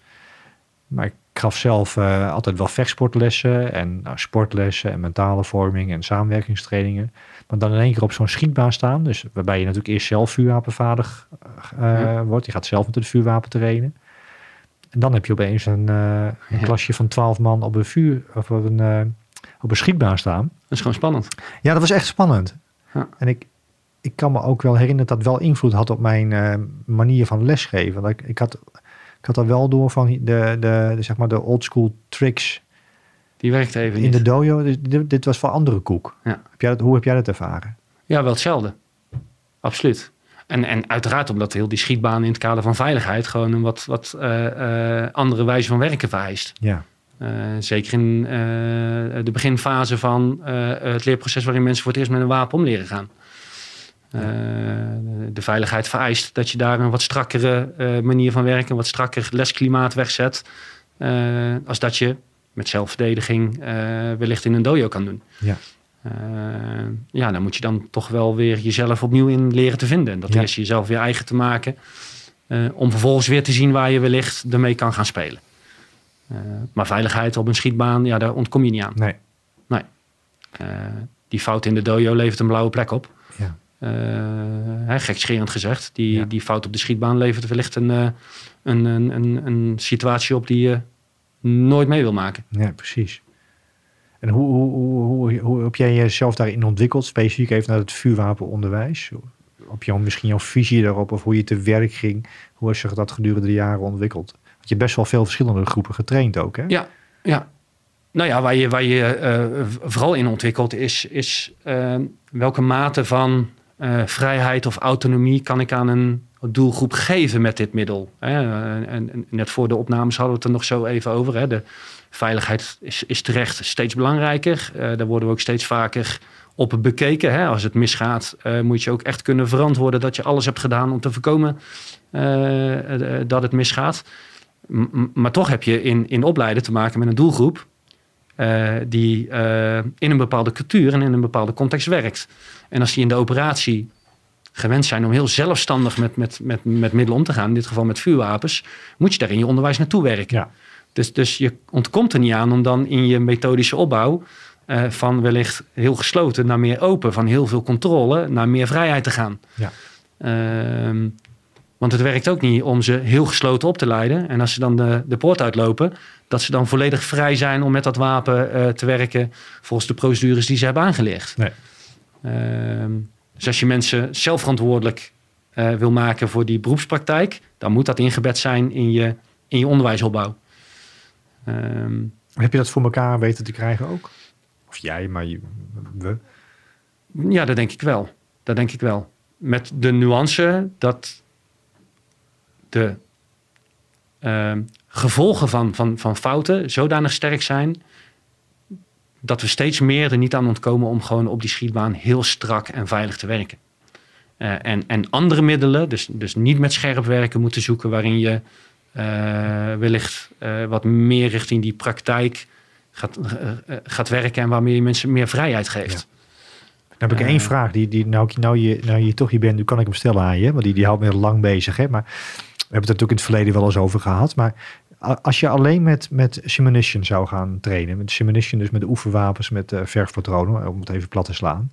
Maar ik gaf zelf eh, altijd wel vechtsportlessen en nou, sportlessen en mentale vorming en samenwerkingstrainingen. Maar dan in één keer op zo'n schietbaan staan, dus waarbij je natuurlijk eerst zelf vuurwapenvaardig eh, Ja. wordt. Je gaat zelf met het vuurwapen trainen. En dan heb je opeens een, eh, een Ja. klasje van twaalf man op een vuur of op een, eh, op een schietbaan staan. Dat is gewoon spannend. Ja, dat was echt spannend. Ja. En ik, ik kan me ook wel herinneren dat dat wel invloed had op mijn eh, manier van lesgeven. Dat ik, ik, had, ik had er wel door van de, de, de, zeg maar de old school tricks Die werkt even in niet. de dojo. Dus dit, dit was voor andere koek. Ja. Heb jij dat, hoe heb jij dat ervaren? Ja, wel hetzelfde. Absoluut. En, en uiteraard omdat heel die schietbaan in het kader van veiligheid gewoon een wat, wat eh, eh, andere wijze van werken vereist. Ja, Eh, zeker in de beginfase van het leerproces waarin mensen voor het eerst met een wapen om leren gaan. De veiligheid vereist dat je daar een wat strakkere manier van werken, een wat strakker lesklimaat wegzet. als dat je met zelfverdediging eh, wellicht in een dojo kan doen. Ja. Eh, ja, dan moet je dan toch wel weer jezelf opnieuw in leren te vinden. En dat Ja. eerst jezelf weer eigen te maken. eh, om vervolgens weer te zien waar je wellicht ermee kan gaan spelen. Maar veiligheid op een schietbaan, ja, daar ontkom je niet aan. nee. Eh, die fout in de dojo levert een blauwe plek op. Ja. Hè, gekscherend gezegd. Die, Ja. die fout op de schietbaan levert wellicht een, een, een, een, een situatie op die je nooit mee wil maken. Ja, precies. En hoe, hoe, hoe, hoe, heb jij jezelf daarin ontwikkeld? Specifiek even naar het vuurwapenonderwijs. Op jouw, misschien jouw visie daarop of hoe je te werk ging. Hoe has je dat gedurende de jaren ontwikkeld? Want je hebt best wel veel verschillende groepen getraind ook, hè? Ja, ja. Nou ja, waar je, waar je eh, vooral in ontwikkelt is, is eh, welke mate van eh, vrijheid of autonomie kan ik aan een doelgroep geven met dit middel. En, net voor de opnames hadden we het er nog zo even over. De veiligheid is, terecht steeds belangrijker. Eh, daar worden we ook steeds vaker op bekeken. Als het misgaat, eh, moet je ook echt kunnen verantwoorden dat je alles hebt gedaan om te voorkomen eh, dat het misgaat. Maar toch heb je in, in opleiden te maken met een doelgroep die in een bepaalde cultuur en in een bepaalde context werkt. En als die in de operatie gewend zijn om heel zelfstandig met, met, met, met middelen om te gaan, in dit geval met vuurwapens, moet je daar in je onderwijs naartoe werken. Ja. Dus, dus je ontkomt er niet aan om dan in je methodische opbouw eh, van wellicht heel gesloten naar meer open, van heel veel controle naar meer vrijheid te gaan. Ja. Ehm, want het werkt ook niet om ze heel gesloten op te leiden. En als ze dan de, de poort uitlopen, dat ze dan volledig vrij zijn om met dat wapen eh, te werken volgens de procedures die ze hebben aangeleerd. Nee. Dus als je mensen zelfverantwoordelijk eh, wil maken voor die beroepspraktijk, dan moet dat ingebed zijn in je, in je onderwijsopbouw. Ehm, Heb je dat voor elkaar weten te krijgen ook? Of jij, maar je, we. Ja, dat denk ik wel. Dat denk ik wel. Met de nuance dat de ehm, gevolgen van, van, van fouten zodanig sterk zijn dat we steeds meer er niet aan ontkomen om gewoon op die schietbaan heel strak en veilig te werken. Eh, en, en andere middelen, dus, dus niet met scherp werken moeten zoeken, waarin je eh, wellicht eh, wat meer richting die praktijk gaat, gaat werken en waarmee je mensen meer vrijheid geeft. Dan heb ik één vraag. Die, die, nou, nou, je, nou je toch hier bent, nu kan ik hem stellen aan je. Want die, die houdt me heel lang bezig. Hè? Maar we hebben het er natuurlijk in het verleden wel eens over gehad. Maar als je alleen met, met simulation zou gaan trainen. Met simulation, dus met de oefenwapens, met uh, verfpatronen. Om het even plat te slaan.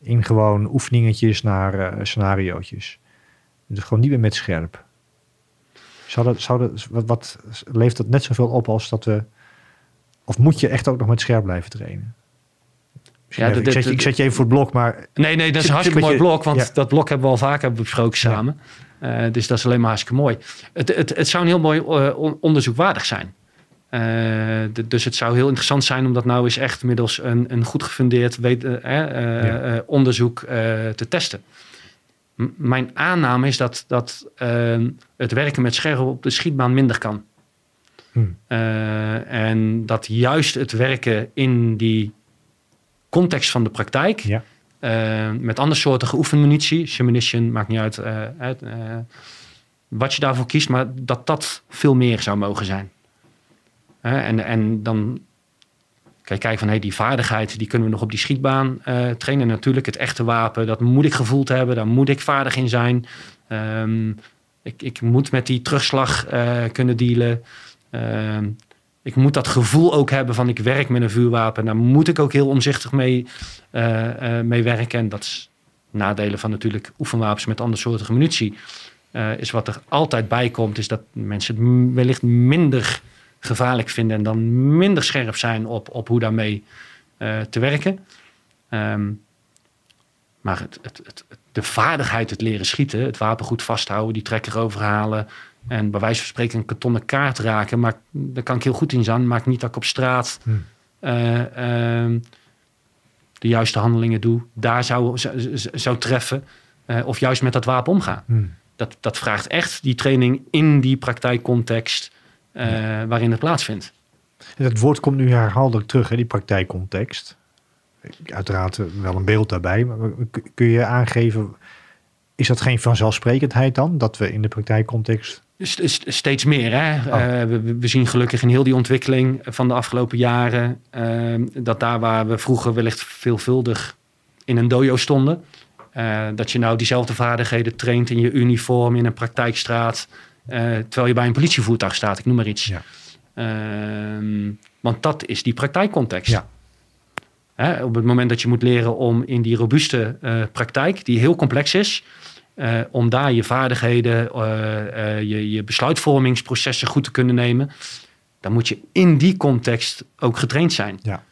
In gewoon oefeningetjes naar uh, scenariootjes. Dus gewoon niet meer met scherp. Zou dat, zou dat, wat, wat leeft dat net zoveel op als dat we... Of moet je echt ook nog met scherp blijven trainen? Ja, ik, zet, ik, zet, je even voor het blok, maar... Nee, nee, dat is een hartstikke mooi blok, want ja. dat blok hebben we al vaker besproken samen. Uh, dus dat is alleen maar hartstikke mooi. Het, het, het zou een heel mooi uh, onderzoek waardig zijn. Uh, de, dus het zou heel interessant zijn om dat nou eens echt middels een, een goed gefundeerd weet, ja. onderzoek te testen. M mijn aanname is dat, dat ehm, het werken met schermen op de schietbaan minder kan. Hmm. en dat juist het werken in die context van de praktijk. Ja. Uh, met andersoortige oefenmunitie, simulation, maakt niet uit, uh, uit uh, wat je daarvoor kiest, maar dat dat veel meer zou mogen zijn. en, en dan kan je kijken van hey, die vaardigheid, die kunnen we nog op die schietbaan eh, trainen. Natuurlijk, het echte wapen, dat moet ik gevoeld hebben, daar moet ik vaardig in zijn. Um, ik, ik, moet met die terugslag eh, kunnen dealen. Um, ik moet dat gevoel ook hebben van ik werk met een vuurwapen. Daar moet ik ook heel omzichtig mee, uh, mee werken. En dat is nadelen van natuurlijk oefenwapens met andersoortige munitie. Uh, is wat er altijd bij komt, is dat mensen het wellicht minder gevaarlijk vinden en dan minder scherp zijn op, op hoe daarmee te werken. Um, maar het, het, het, de vaardigheid, het leren schieten, het wapen goed vasthouden, die trekker overhalen en bij wijze van spreken een kartonnen kaart raken, maar daar kan ik heel goed in zijn. Maakt niet dat ik op straat hm. uh, uh, de juiste handelingen doe, daar zou, zou, zou treffen uh, of juist met dat wapen omgaan. Hm. Dat, dat vraagt echt die training in die praktijkcontext ja. waarin het plaatsvindt. Het woord komt nu herhaaldelijk terug, in die praktijkcontext uiteraard wel een beeld daarbij. Maar kun je aangeven, is dat geen vanzelfsprekendheid dan? Dat we in de praktijkcontext Steeds meer. Hè? Oh. Uh, we, we, zien gelukkig in heel die ontwikkeling van de afgelopen jaren uh, dat daar waar we vroeger wellicht veelvuldig in een dojo stonden, uh, dat je nou diezelfde vaardigheden traint in je uniform in een praktijkstraat, terwijl je bij een politievoertuig staat, ik noem maar iets. Ja. Ehm, want dat is die praktijkcontext. Ja. Hè, op het moment dat je moet leren om in die robuuste praktijk, die heel complex is, uh, om daar je vaardigheden, uh, je, je besluitvormingsprocessen goed te kunnen nemen, dan moet je in die context ook getraind zijn. Ja.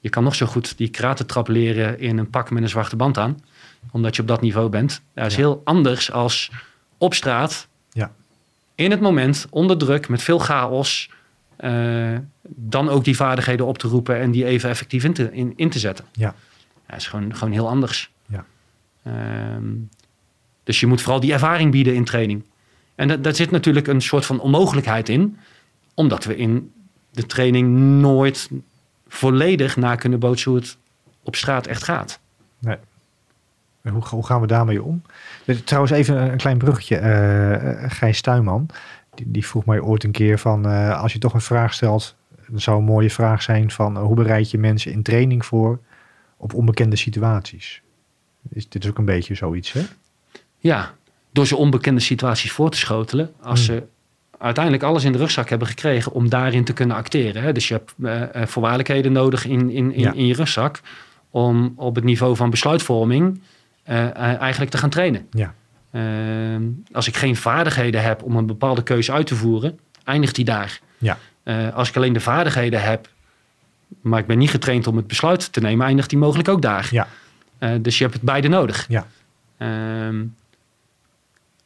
je kan nog zo goed die kratentrap leren in een pak met een zwarte band aan, omdat je op dat niveau bent. Dat is ja. heel anders als op straat, ja. in het moment, onder druk, met veel chaos uh, dan ook die vaardigheden op te roepen en die even effectief in te, in, in te zetten. Ja. Dat is gewoon, gewoon heel anders. Um, dus je moet vooral die ervaring bieden in training. En dat, daar zit natuurlijk een soort van onmogelijkheid in, omdat we in de training nooit volledig na kunnen bootsen hoe het op straat echt gaat. Nee. Hoe, hoe gaan we daarmee om? Trouwens, even een klein bruggetje. Uh, Gijs Tuinman, die, vroeg mij ooit een keer van... Als je toch een vraag stelt, dan zou een mooie vraag zijn van... Hoe bereid je mensen in training voor op onbekende situaties? Is, dit is ook een beetje zoiets, hè? Ja, door ze onbekende situaties voor te schotelen. Als hmm. ze uiteindelijk alles in de rugzak hebben gekregen om daarin te kunnen acteren. Hè? Dus je hebt uh, voorwaardelijkheden nodig in, in, in, in, je rugzak om op het niveau van besluitvorming uh, eigenlijk te gaan trainen. Ja. Ehm, als ik geen vaardigheden heb om een bepaalde keuze uit te voeren, eindigt die daar. Ja. Als ik alleen de vaardigheden heb, maar ik ben niet getraind om het besluit te nemen, eindigt die mogelijk ook daar. Ja. Uh, dus je hebt het beide nodig. Ja. Um,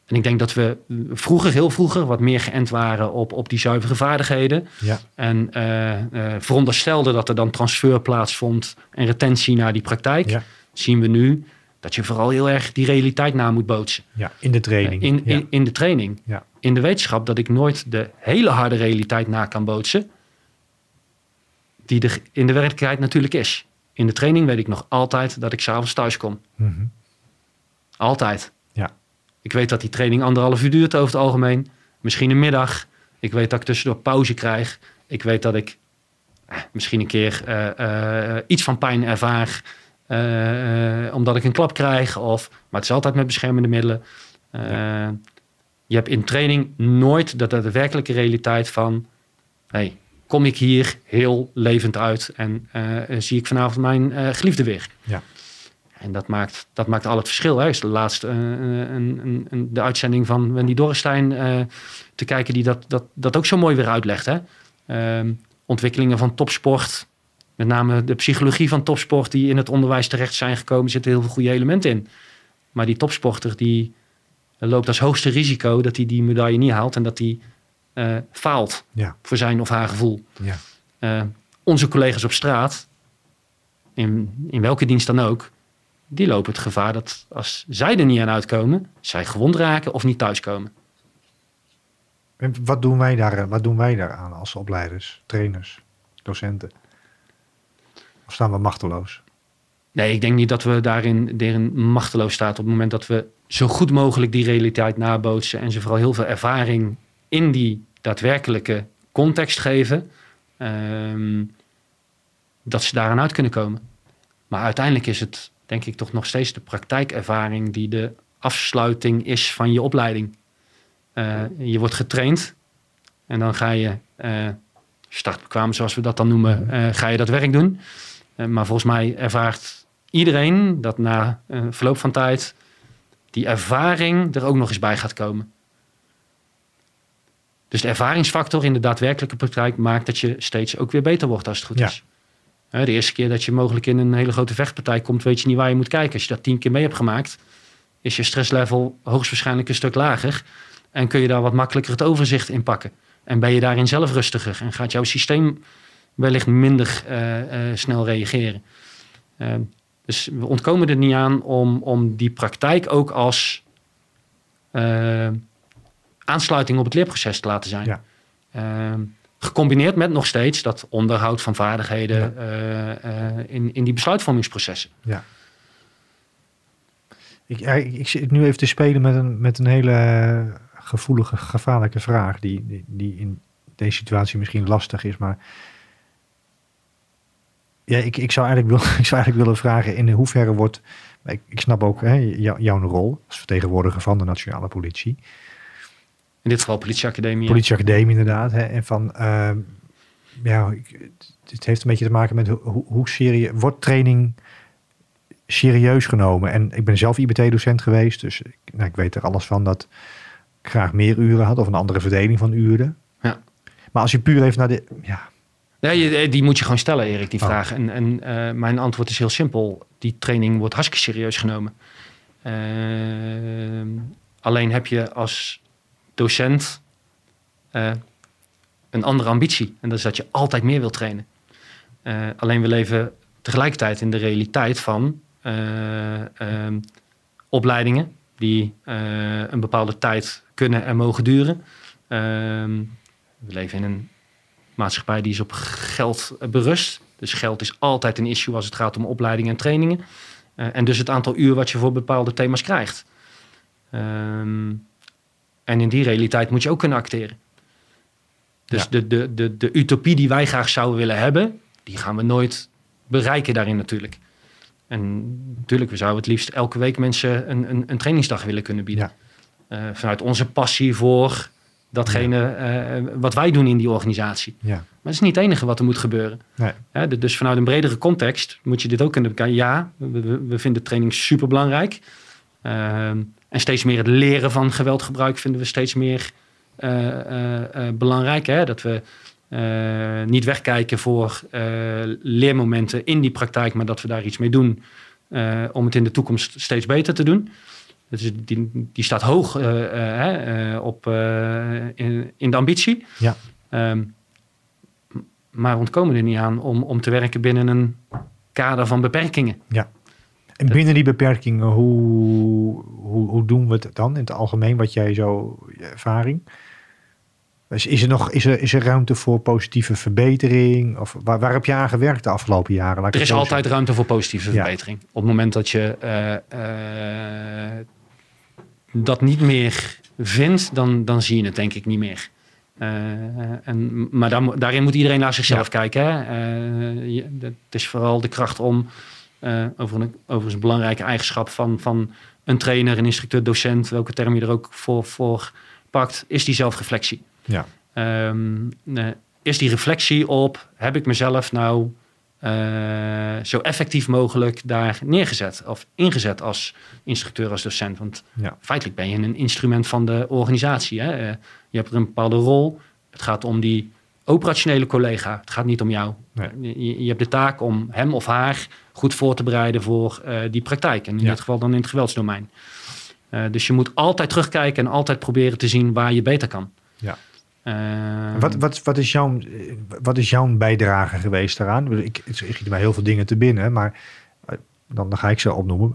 en ik denk dat we vroeger, heel vroeger, wat meer geënt waren op, op die zuivere vaardigheden. Ja. En uh, uh, veronderstelden dat er dan transfer plaatsvond en retentie naar die praktijk. Ja. Zien we nu dat je vooral heel erg die realiteit na moet bootsen. Ja, in de training. In, in, in, de training. Ja. In de wetenschap dat ik nooit de hele harde realiteit na kan bootsen. Die er in de werkelijkheid natuurlijk is. In de training weet ik nog altijd dat ik s'avonds thuis kom. Mm -hmm. Altijd. Ja. Ik weet dat die training anderhalf uur duurt over het algemeen. Misschien een middag. Ik weet dat ik tussendoor pauze krijg. Ik weet dat ik eh, misschien een keer uh, uh, iets van pijn ervaar. Uh, uh, omdat ik een klap krijg. Of, maar het is altijd met beschermende middelen. Ja. Je hebt in training nooit de daadwerkelijke realiteit van... Hey, kom ik hier heel levend uit en zie ik vanavond mijn geliefde weer. Ja. En dat maakt, dat maakt al het verschil. Hè. Is de laatste een, een, een, de uitzending van Wendy Dorrestein te kijken... die dat, dat, dat ook zo mooi weer uitlegt. Hè. Ehm, ontwikkelingen van topsport met name de psychologie van topsport die in het onderwijs terecht zijn gekomen, zitten heel veel goede elementen in. Maar die topsporter die loopt als hoogste risico dat hij die medaille niet haalt en dat hij uh, faalt ja. voor zijn of haar gevoel. Ja. Uh, onze collega's op straat, in, in welke dienst dan ook, die lopen het gevaar dat als zij er niet aan uitkomen, zij gewond raken of niet thuiskomen. En wat doen wij daar, wat doen wij daaraan als opleiders, trainers, docenten? Of staan we machteloos? Nee, ik denk niet dat we daarin, daarin machteloos staan op het moment dat we zo goed mogelijk die realiteit nabootsen en ze vooral heel veel ervaring in die daadwerkelijke context geven, um, dat ze daaraan uit kunnen komen. Maar uiteindelijk is het, denk ik, toch nog steeds de praktijkervaring die de afsluiting is van je opleiding. Uh, je wordt getraind En dan ga je uh, startbekwaam, zoals we dat dan noemen, uh, ga je dat werk doen. Maar volgens mij ervaart iedereen dat na verloop van tijd die ervaring er ook nog eens bij gaat komen. Dus de ervaringsfactor in de daadwerkelijke praktijk maakt dat je steeds ook weer beter wordt als het goed Ja. is. De eerste keer dat je mogelijk in een hele grote vechtpartij komt, weet je niet waar je moet kijken. Als je dat tien keer mee hebt gemaakt, is je stresslevel hoogstwaarschijnlijk een stuk lager. En kun je daar wat makkelijker het overzicht in pakken. En ben je daarin zelf rustiger. En gaat jouw systeem wellicht minder eh, eh, snel reageren. Eh, dus we ontkomen er niet aan om, om die praktijk ook als aansluiting op het leerproces te laten zijn. Ja. Eh, gecombineerd met nog steeds dat onderhoud van vaardigheden eh, eh, in, in die besluitvormingsprocessen. Ik, ja, ik, ik zit nu even te spelen met een, met een hele gevoelige, gevaarlijke vraag. Die, die, die in deze situatie misschien lastig is. Maar ja, ik, ik, zou eigenlijk wil, ik zou eigenlijk willen vragen in hoeverre wordt. Ik, ik snap ook hè, jou- jouw rol als vertegenwoordiger van de nationale politie. In dit geval politieacademie. Politieacademie inderdaad. Hè, en van, ehm, ja, het heeft een beetje te maken met hoe, hoe serieus wordt training serieus genomen. En ik ben zelf IBT-docent geweest, dus ik, nou, ik weet er alles van dat ik graag meer uren had of een andere verdeling van uren. Ja. Maar als je puur even naar de, ja, Nee, je- die moet je gewoon stellen, Erik, die Oh. vraag. En, en eh, mijn antwoord is heel simpel. Die training wordt hartstikke serieus genomen. Ehm, alleen heb je als docent eh, een andere ambitie. En dat is dat je altijd meer wilt trainen. Eh, alleen we leven tegelijkertijd in de realiteit van eh, ehm, opleidingen die een bepaalde tijd kunnen en mogen duren. Ehm, we leven in een maatschappij die is op geld berust. Dus geld is altijd een issue als het gaat om opleidingen en trainingen. En dus het aantal uur wat je voor bepaalde thema's krijgt. Ehm, en in die realiteit moet je ook kunnen acteren. Dus Ja. de, de, de, de utopie die wij graag zouden willen hebben, die gaan we nooit bereiken daarin natuurlijk. En natuurlijk, we zouden het liefst elke week mensen een, een, een trainingsdag willen kunnen bieden. Eh, vanuit onze passie voor datgene eh, wat wij doen in die organisatie. ja, Maar dat is niet het enige wat er moet gebeuren. nee, dus vanuit een bredere context moet je dit ook kunnen bekijken. Ja, we- we vinden training super belangrijk. En steeds meer het leren van geweldgebruik vinden we steeds meer eh, eh, eh, belangrijk. Hè? Dat we niet wegkijken voor leermomenten in die praktijk, maar dat we daar iets mee doen om het in de toekomst steeds beter te doen. Dus die, die staat hoog op, in, in de ambitie. Ja. Ehm, maar we ontkomen er niet aan om, om te werken binnen een kader van beperkingen. En binnen die beperkingen, hoe, hoe, hoe doen we het dan in het algemeen? Wat jij zo, je ervaring? Dus is er nog is er, is er ruimte voor positieve verbetering? Of waar, waar heb je aan gewerkt de afgelopen jaren? Laat Er is altijd ruimte voor positieve Ja. verbetering. Op het moment dat je eh, eh, dat niet meer vindt, dan, dan zie je het denk ik niet meer. Eh, en, maar daar, daarin moet iedereen naar zichzelf Ja. kijken. Hè? Eh, je- het is vooral de kracht om, eh, over een, overigens een belangrijke eigenschap van, van een trainer, een instructeur, docent, welke term je er ook voor, voor pakt, is die zelfreflectie. Ja. Ehm, eh, is die reflectie op, heb ik mezelf nou eh, zo effectief mogelijk daar neergezet of ingezet als instructeur, als docent? Want Ja. feitelijk ben je een instrument van de organisatie. Hè? Je hebt er een bepaalde rol. Het gaat om die operationele collega. Het gaat niet om jou. Nee. Je, je hebt de taak om hem of haar goed voor te bereiden voor eh, die praktijk. En in Ja. dit geval dan in het geweldsdomein. Eh, dus je moet altijd terugkijken en altijd proberen te zien waar je beter kan. Ja. Eh, Wat, wat, wat, is jouw, wat is jouw bijdrage geweest daaraan? Ik, ik, schiet mij heel veel dingen te binnen, maar eh, dan, dan ga ik ze opnoemen.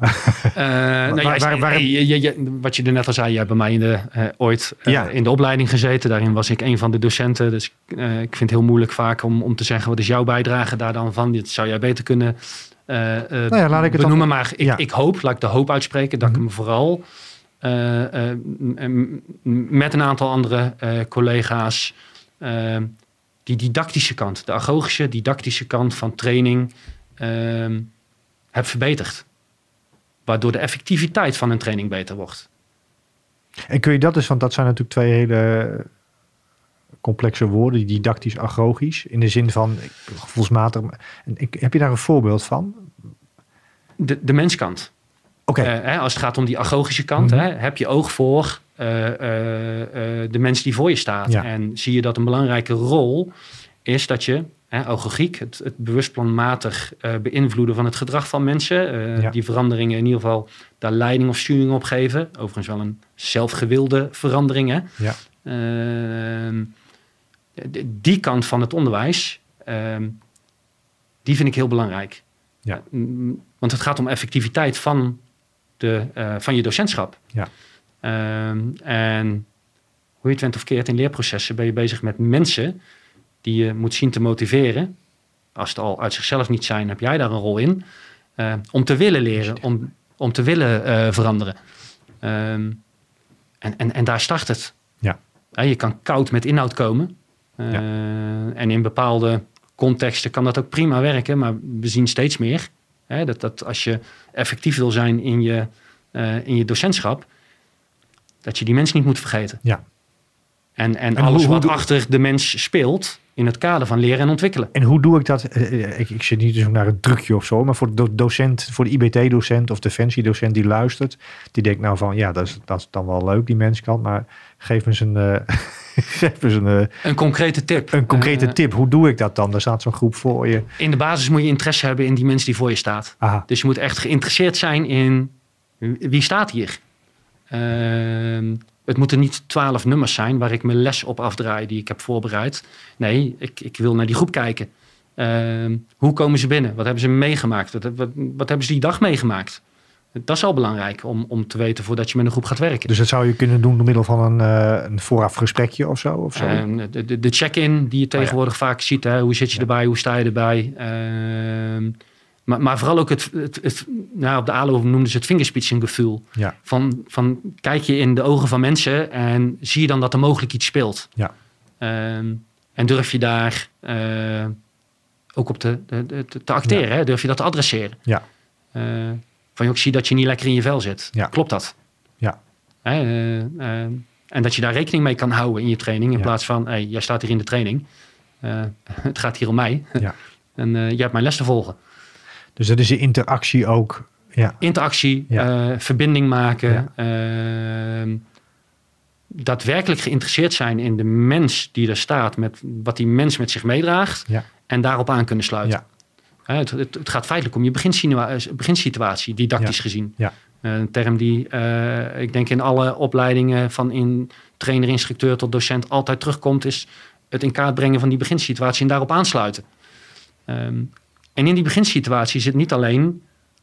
Wat je er net al zei, je hebt bij mij in de, ooit Ja. in de opleiding gezeten. Daarin was ik een van de docenten. Dus ik vind het heel moeilijk vaak om, om te zeggen, wat is jouw bijdrage daar dan van? Dit zou jij beter kunnen eh, eh, Nou ja, laat ik het benoemen. Maar ik, Ja. ik hoop, laat ik de hoop uitspreken, dat Mhm. ik hem vooral eh, met een aantal andere collega's die didactische kant, de agogische didactische kant van training heb verbeterd. Waardoor de effectiviteit van een training beter wordt. En kun je dat dus, want dat zijn natuurlijk twee hele complexe woorden, didactisch agogisch, in de zin van gevoelsmatig. Ik, heb je daar een voorbeeld van? De, de menskant. Oké, Eh, als het gaat om die agogische kant, Mhm. hè, heb je oog voor eh, eh, de mens die voor je staat. Ja. En zie je dat een belangrijke rol is dat je, hè, agogiek, het, het bewustplanmatig beïnvloeden van het gedrag van mensen, Ja. die veranderingen in ieder geval daar leiding of sturing op geven. Overigens wel een zelfgewilde verandering. Hè? Ja. Ehm, die kant van het onderwijs, ehm, die vind ik heel belangrijk. Ja. Mm, Want het gaat om effectiviteit van, de, eh, van je docentschap. Ja. Ehm, en hoe je het went of keert in leerprocessen ben je bezig met mensen die je moet zien te motiveren. Als het al uit zichzelf niet zijn, heb jij daar een rol in. eh, om te willen leren, om, om te willen eh, veranderen. En, en, en daar start het. Je kan koud met inhoud komen. Eh, Ja. En in bepaalde contexten kan dat ook prima werken, maar we zien steeds meer hè, dat, dat als je effectief wil zijn in je, eh, in je docentschap, dat je die mens niet moet vergeten. Ja. En, en, En alles hoe- wat achter de mens speelt in het kader van leren en ontwikkelen. En hoe doe ik dat? Eh, eh, Ik, ik zit niet dus naar een drukje of zo, maar voor de do- docent, voor de IBT-docent of defensiedocent die luistert, die denkt nou van ja, dat is, dat is dan wel leuk, die menskant, maar geef me eens een, eh, geef me eens een, Een concrete tip. een concrete tip. Hoe doe ik dat dan? Er staat zo'n groep voor je. in de basis moet je interesse hebben in die mens die voor je staat. Aha, Dus je moet echt geïnteresseerd zijn in wie staat hier. Ehm, het moeten niet twaalf nummers zijn waar ik mijn les op afdraai die ik heb voorbereid. Nee, ik, ik wil naar die groep kijken. Ehm, hoe komen ze binnen? Wat hebben ze meegemaakt? Wat, wat, wat hebben ze die dag meegemaakt? Dat is al belangrijk om, om te weten voordat je met een groep gaat werken. dus dat zou je kunnen doen door middel van een, eh, een vooraf gesprekje of zo? Of zo? Ehm, de, de, de check-in die je tegenwoordig vaak ziet. Hè? Hoe zit je Ja. erbij? Hoe sta je erbij? Ehm, maar, maar vooral ook het, het, het nou, op de ALO noemden ze het vingerspitsengevoel. ja, Van, van kijk je in de ogen van mensen en zie je dan dat er mogelijk iets speelt. Ja. Ehm, en durf je daar eh, ook op te, acteren. Hè? Durf je dat te adresseren. Ja. Eh, van ik zie dat je niet lekker in je vel zit. Ja. Klopt dat? Ja. Hè, eh, eh, en dat je daar rekening mee kan houden in je training. In Ja. plaats van, hey, jij staat hier in de training. Het gaat hier om mij. Ja. en jij hebt mijn les te volgen. Dus dat is de interactie ook. Ja, interactie, Ja. eh, verbinding maken. Ja. ehm, daadwerkelijk geïnteresseerd zijn in de mens die er staat, met wat die mens met zich meedraagt. Ja. En daarop aan kunnen sluiten. Het, het, het gaat feitelijk om je beginsitua- beginsituatie, didactisch gezien. Ja. Eh, een term die eh, ik denk in alle opleidingen van in trainer, instructeur tot docent altijd terugkomt, is het in kaart brengen van die beginsituatie en daarop aansluiten. Ehm, en in die beginsituatie zit niet alleen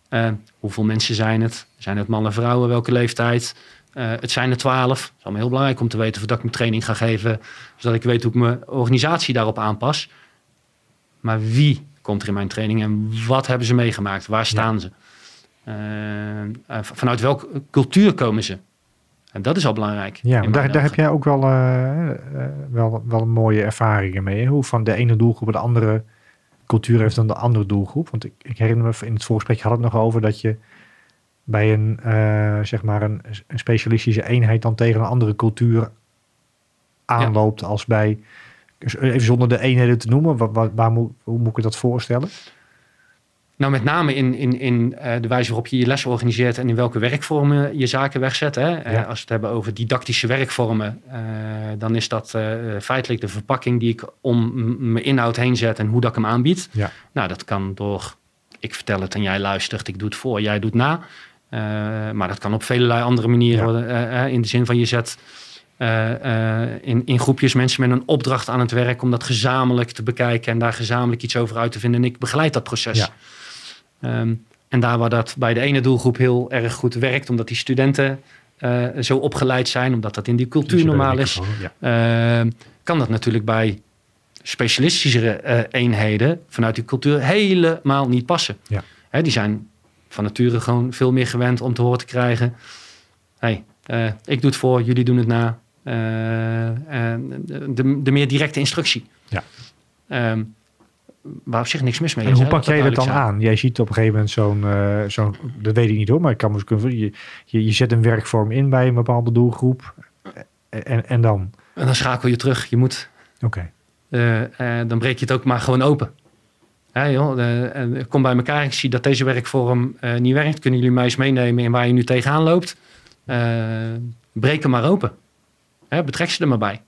eh, hoeveel mensen zijn het, zijn het mannen, vrouwen, welke leeftijd. Eh, het zijn er twaalf. Het is allemaal heel belangrijk om te weten voordat ik mijn training ga geven, zodat ik weet hoe ik mijn organisatie daarop aanpas. Maar wie komt er in mijn training en wat hebben ze meegemaakt? Waar staan ze? Eh, vanuit welke cultuur komen ze? En dat is al belangrijk. ja daar, daar heb jij ook wel, wel, wel mooie ervaringen mee. hè? Hoe van de ene doelgroep de andere cultuur heeft dan de andere doelgroep. Want ik, ik herinner me, in het voorgesprek had het nog over dat je bij een, eh, zeg maar een, een specialistische eenheid dan tegen een andere cultuur aanloopt als bij, even zonder de eenheden te noemen, waar, waar, waar moet, hoe moet ik dat voorstellen? Nou, met name in, in, in eh, de wijze waarop je je les organiseert en in welke werkvormen je zaken wegzet. Hè? Eh, Ja. als we het hebben over didactische werkvormen, eh, dan is dat feitelijk de verpakking die ik om mijn inhoud heen zet en hoe dat ik hem aanbied. Ja. Nou, dat kan door ik vertel het en jij luistert, ik doe het voor, jij doet na. Maar dat kan op vele andere manieren Ja. in de zin van je zet in, in groepjes mensen met een opdracht aan het werk om dat gezamenlijk te bekijken en daar gezamenlijk iets over uit te vinden. En ik begeleid dat proces. Ja. Ehm, en daar waar dat bij de ene doelgroep heel erg goed werkt, omdat die studenten eh, zo opgeleid zijn, omdat dat in die cultuur Dus, eh, normaal is, Ja. Ehm, kan dat natuurlijk bij specialistischere eh, eenheden vanuit die cultuur helemaal niet passen. Ja. Hè, die zijn van nature gewoon veel meer gewend om te horen te krijgen: hey, eh, ik doe het voor, jullie doen het na. De, de meer directe instructie. Ja. Ehm, waar op zich niks mis mee En is. hoe hè, pak jij dat dan aan? Jij ziet op een gegeven moment zo'n, eh, zo'n dat weet ik niet hoor, maar ik kan kunnen je, je, je zet een werkvorm in bij een bepaalde doelgroep. En, en dan? En dan schakel je terug. Je moet Oké. Eh, eh, dan breek je het ook maar gewoon open. Hè, joh, eh, kom bij elkaar, ik zie dat deze werkvorm eh, niet werkt. Kunnen jullie mij eens meenemen in waar je nu tegenaan loopt? Eh, breek hem maar open. Hè, betrek ze er maar bij.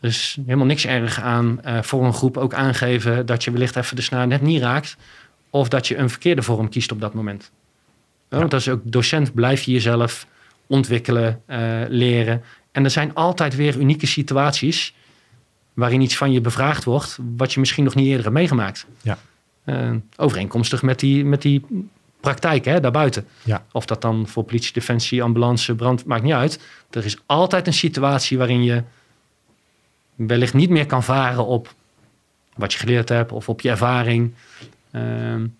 Er is helemaal niks erg aan eh, voor een groep ook aangeven dat je wellicht even de snaar net niet raakt. Of dat je een verkeerde vorm kiest op dat moment. Ja, Want als ook docent blijf je jezelf ontwikkelen, eh, leren. En er zijn altijd weer unieke situaties waarin iets van je bevraagd wordt, wat je misschien nog niet eerder hebt meegemaakt. Ja. Eh, overeenkomstig met die, met die praktijk hè, daarbuiten. Ja. Of dat dan voor politie, defensie, ambulance, brand, maakt niet uit. Er is altijd een situatie waarin je wellicht niet meer kan varen op wat je geleerd hebt of op je ervaring. Ehm, en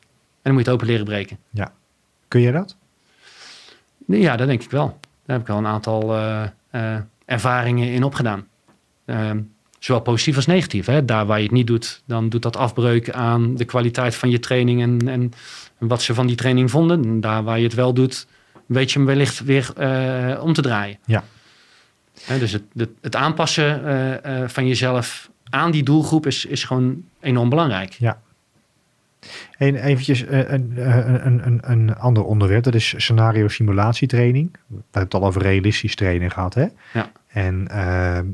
dan moet je het open leren breken. Kun je dat? Ja, dat denk ik wel. Daar heb ik al een aantal eh, eh, ervaringen in opgedaan. Ehm, zowel positief als negatief. Hè? Daar waar je het niet doet, dan doet dat afbreuk aan de kwaliteit van je training en, en wat ze van die training vonden. En daar waar je het wel doet, weet je hem wellicht weer eh, om te draaien. Ja. Hè, dus het, het, het aanpassen eh, eh, van jezelf aan die doelgroep is, is gewoon enorm belangrijk. En eventjes eh, een, een, een, een, ander onderwerp, dat is scenario simulatietraining. We hebben het al over realistisch trainen gehad, hè? Ja. En ehm,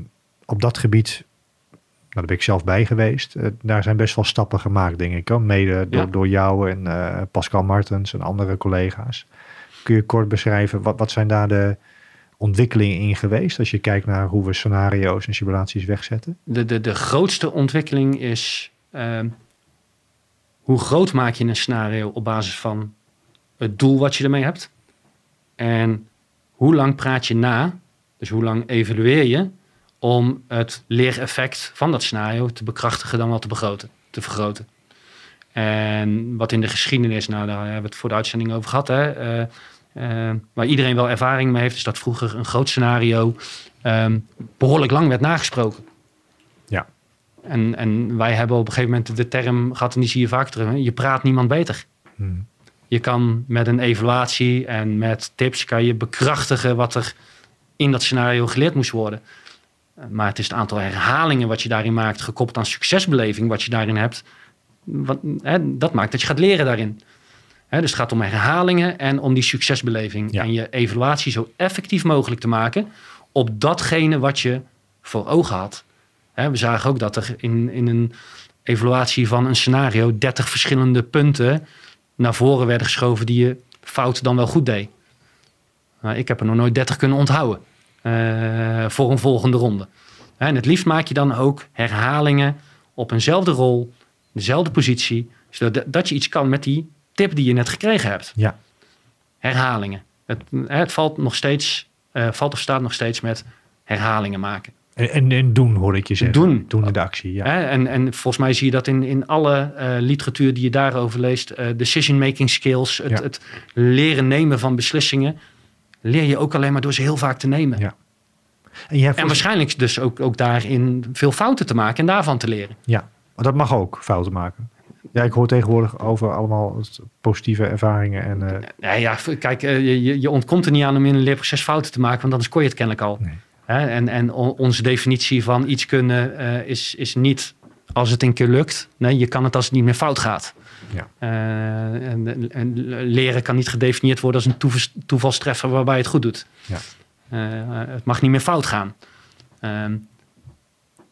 op dat gebied, nou, daar ben ik zelf bij geweest, daar zijn best wel stappen gemaakt, denk ik. Hoor. Mede door, Ja. door jou en Pascal Martens en andere collega's. Kun je kort beschrijven, wat, wat zijn daar de ontwikkelingen in geweest, als je kijkt naar hoe we scenario's en simulaties wegzetten? De, de, de grootste ontwikkeling is ehm, hoe groot maak je een scenario op basis van het doel wat je ermee hebt. En hoe lang praat je na, dus hoe lang evalueer je om het leereffect van dat scenario te bekrachtigen dan wel te begroten, te vergroten. En wat in de geschiedenis, nou daar hebben we het voor de uitzending over gehad, hè, eh, eh, waar iedereen wel ervaring mee heeft, is dat vroeger een groot scenario ehm, behoorlijk lang werd nagesproken. Ja. En, en wij hebben op een gegeven moment de term gehad, en die zie je vaak terug, hè, je praat niemand beter. Hmm. Je kan met een evaluatie en met tips kan je bekrachtigen wat er in dat scenario geleerd moest worden. Maar het is het aantal herhalingen wat je daarin maakt, gekoppeld aan succesbeleving wat je daarin hebt. Wat, hè, dat maakt dat je gaat leren daarin. Dus het gaat om herhalingen en om die succesbeleving. Ja. En je evaluatie zo effectief mogelijk te maken op datgene wat je voor ogen had. We zagen ook dat er in, in een evaluatie van een scenario 30 verschillende punten naar voren werden geschoven die je fout dan wel goed deed. Nou, ik heb er nog nooit 30 kunnen onthouden eh, voor een volgende ronde. En het liefst maak je dan ook herhalingen op eenzelfde rol, dezelfde positie, zodat dat je iets kan met die tip die je net gekregen hebt. Ja. Herhalingen. Het, het valt nog steeds, eh, valt of staat nog steeds met herhalingen maken. En, en, en doen, hoor ik je zeggen. Doen. Doen in de actie, ja. En, en volgens mij zie je dat in, in alle eh, literatuur die je daarover leest. eh, decision-making skills, het, Ja. het leren nemen van beslissingen. Leer je ook alleen maar door ze heel vaak te nemen. Ja. En, jij En waarschijnlijk dus ook, ook daarin veel fouten te maken en daarvan te leren. Ja, maar dat mag ook, fouten maken. Ja, ik hoor tegenwoordig over allemaal positieve ervaringen. En, eh, Nee, ja, kijk, eh, je, je- ontkomt er niet aan om in een leerproces fouten te maken, want anders kon je het kennelijk al. Nee. Hè, En, en on- onze definitie van iets kunnen eh, is, is niet als het een keer lukt. Nee, je kan het als het niet meer fout gaat. Ja. Eh, en, en leren kan niet gedefinieerd worden als een toeval- toevalstreffer waarbij je het goed doet. Ja. Het mag niet meer fout gaan. Ehm,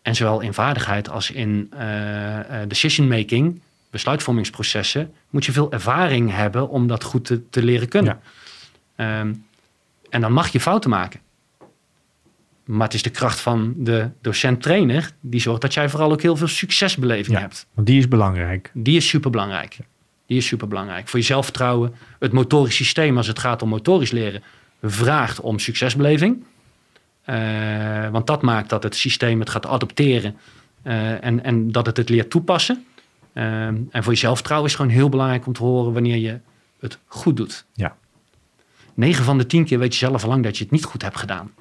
en zowel in vaardigheid als in eh, eh, decision making, besluitvormingsprocessen, moet je veel ervaring hebben om dat goed te, te leren kunnen. Ehm, en dan mag je fouten maken. Maar het is de kracht van de docent-trainer die zorgt dat jij vooral ook heel veel succesbeleving Ja. hebt. want die is belangrijk. Die is superbelangrijk. Die is superbelangrijk. Voor je zelfvertrouwen, het motorisch systeem als het gaat om motorisch leren, vraagt om succesbeleving. Eh, want dat maakt dat het systeem het gaat adopteren eh, en, en dat het het leert toepassen. Eh, en voor je zelfvertrouwen is gewoon heel belangrijk om te horen wanneer je het goed doet. Ja. 9 van de 10 keer weet je zelf al lang dat je het niet goed hebt gedaan.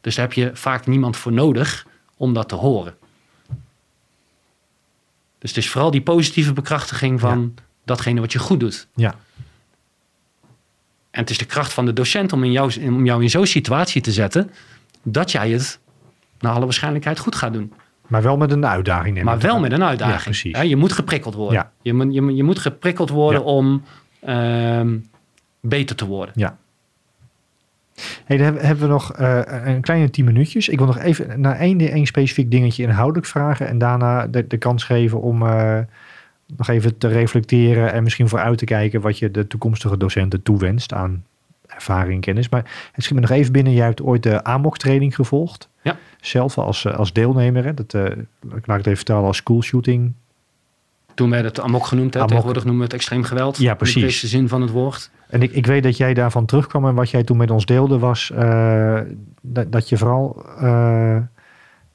Dus daar heb je vaak niemand voor nodig om dat te horen. Dus het is vooral die positieve bekrachtiging van datgene wat je goed doet. Ja, En het is de kracht van de docent om, in jou, om jou in zo'n situatie te zetten dat jij het naar alle waarschijnlijkheid goed gaat doen. Maar wel met een uitdaging. neem Maar wel met een uitdaging. Ja, precies. Hè, je moet geprikkeld worden. Ja. Je, moet, je, je moet geprikkeld worden Ja. om ehm, beter te worden. Ja. Hey, dan hebben- we nog eh, een kleine tien minuutjes. Ik wil nog even naar één, één specifiek dingetje inhoudelijk vragen. En daarna de, de kans geven om eh, nog even te reflecteren. En misschien vooruit te kijken wat je de toekomstige docenten toewenst aan ervaring en kennis. Maar het schiet me nog even binnen. Jij hebt ooit de AMOC-training gevolgd. Zelf als, eh, als deelnemer. Hè? Dat, eh, ik het even vertellen als schoolshooting. Toen werd het amok genoemd. Hè. Amok. Tegenwoordig noemen we het extreem geweld. Ja, In precies. de breedste zin van het woord. En ik, ik weet dat jij daarvan terugkwam en wat jij toen met ons deelde was eh, dat, dat je vooral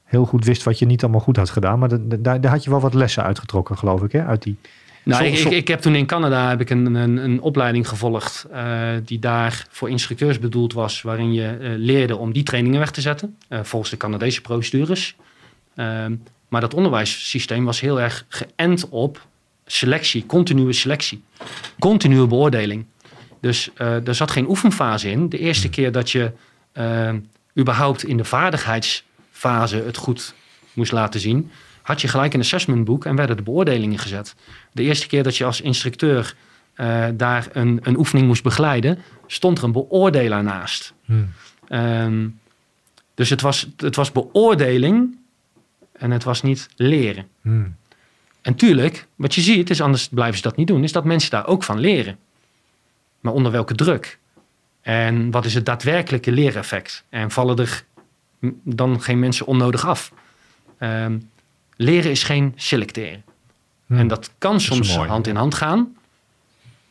heel goed wist wat je niet allemaal goed had gedaan. Maar daar, daar had je wel wat lessen uitgetrokken, geloof ik, hè? uit die... Nou, ik, ik, ik heb toen in Canada heb ik een, een, een opleiding gevolgd eh, die daar voor instructeurs bedoeld was, waarin je eh, leerde om die trainingen weg te zetten, eh, volgens de Canadese procedures. Ehm, maar dat onderwijssysteem was heel erg geënt op selectie, continue selectie, continue beoordeling. Dus er zat geen oefenfase in. De eerste keer dat je überhaupt in de vaardigheidsfase het goed moest laten zien, had je gelijk een assessmentboek en werden de beoordelingen gezet. De eerste keer dat je als instructeur eh, daar een, een oefening moest begeleiden, stond er een beoordelaar naast. Ehm, dus het was, het was beoordeling en het was niet leren. Hmm. En tuurlijk, wat je ziet, is anders blijven ze dat niet doen, is dat mensen daar ook van leren. Maar onder welke druk? En wat is het daadwerkelijke leereffect? En vallen er dan geen mensen onnodig af? Ehm, leren is geen selecteren. Hmm. En dat kan soms mooi. hand in hand gaan.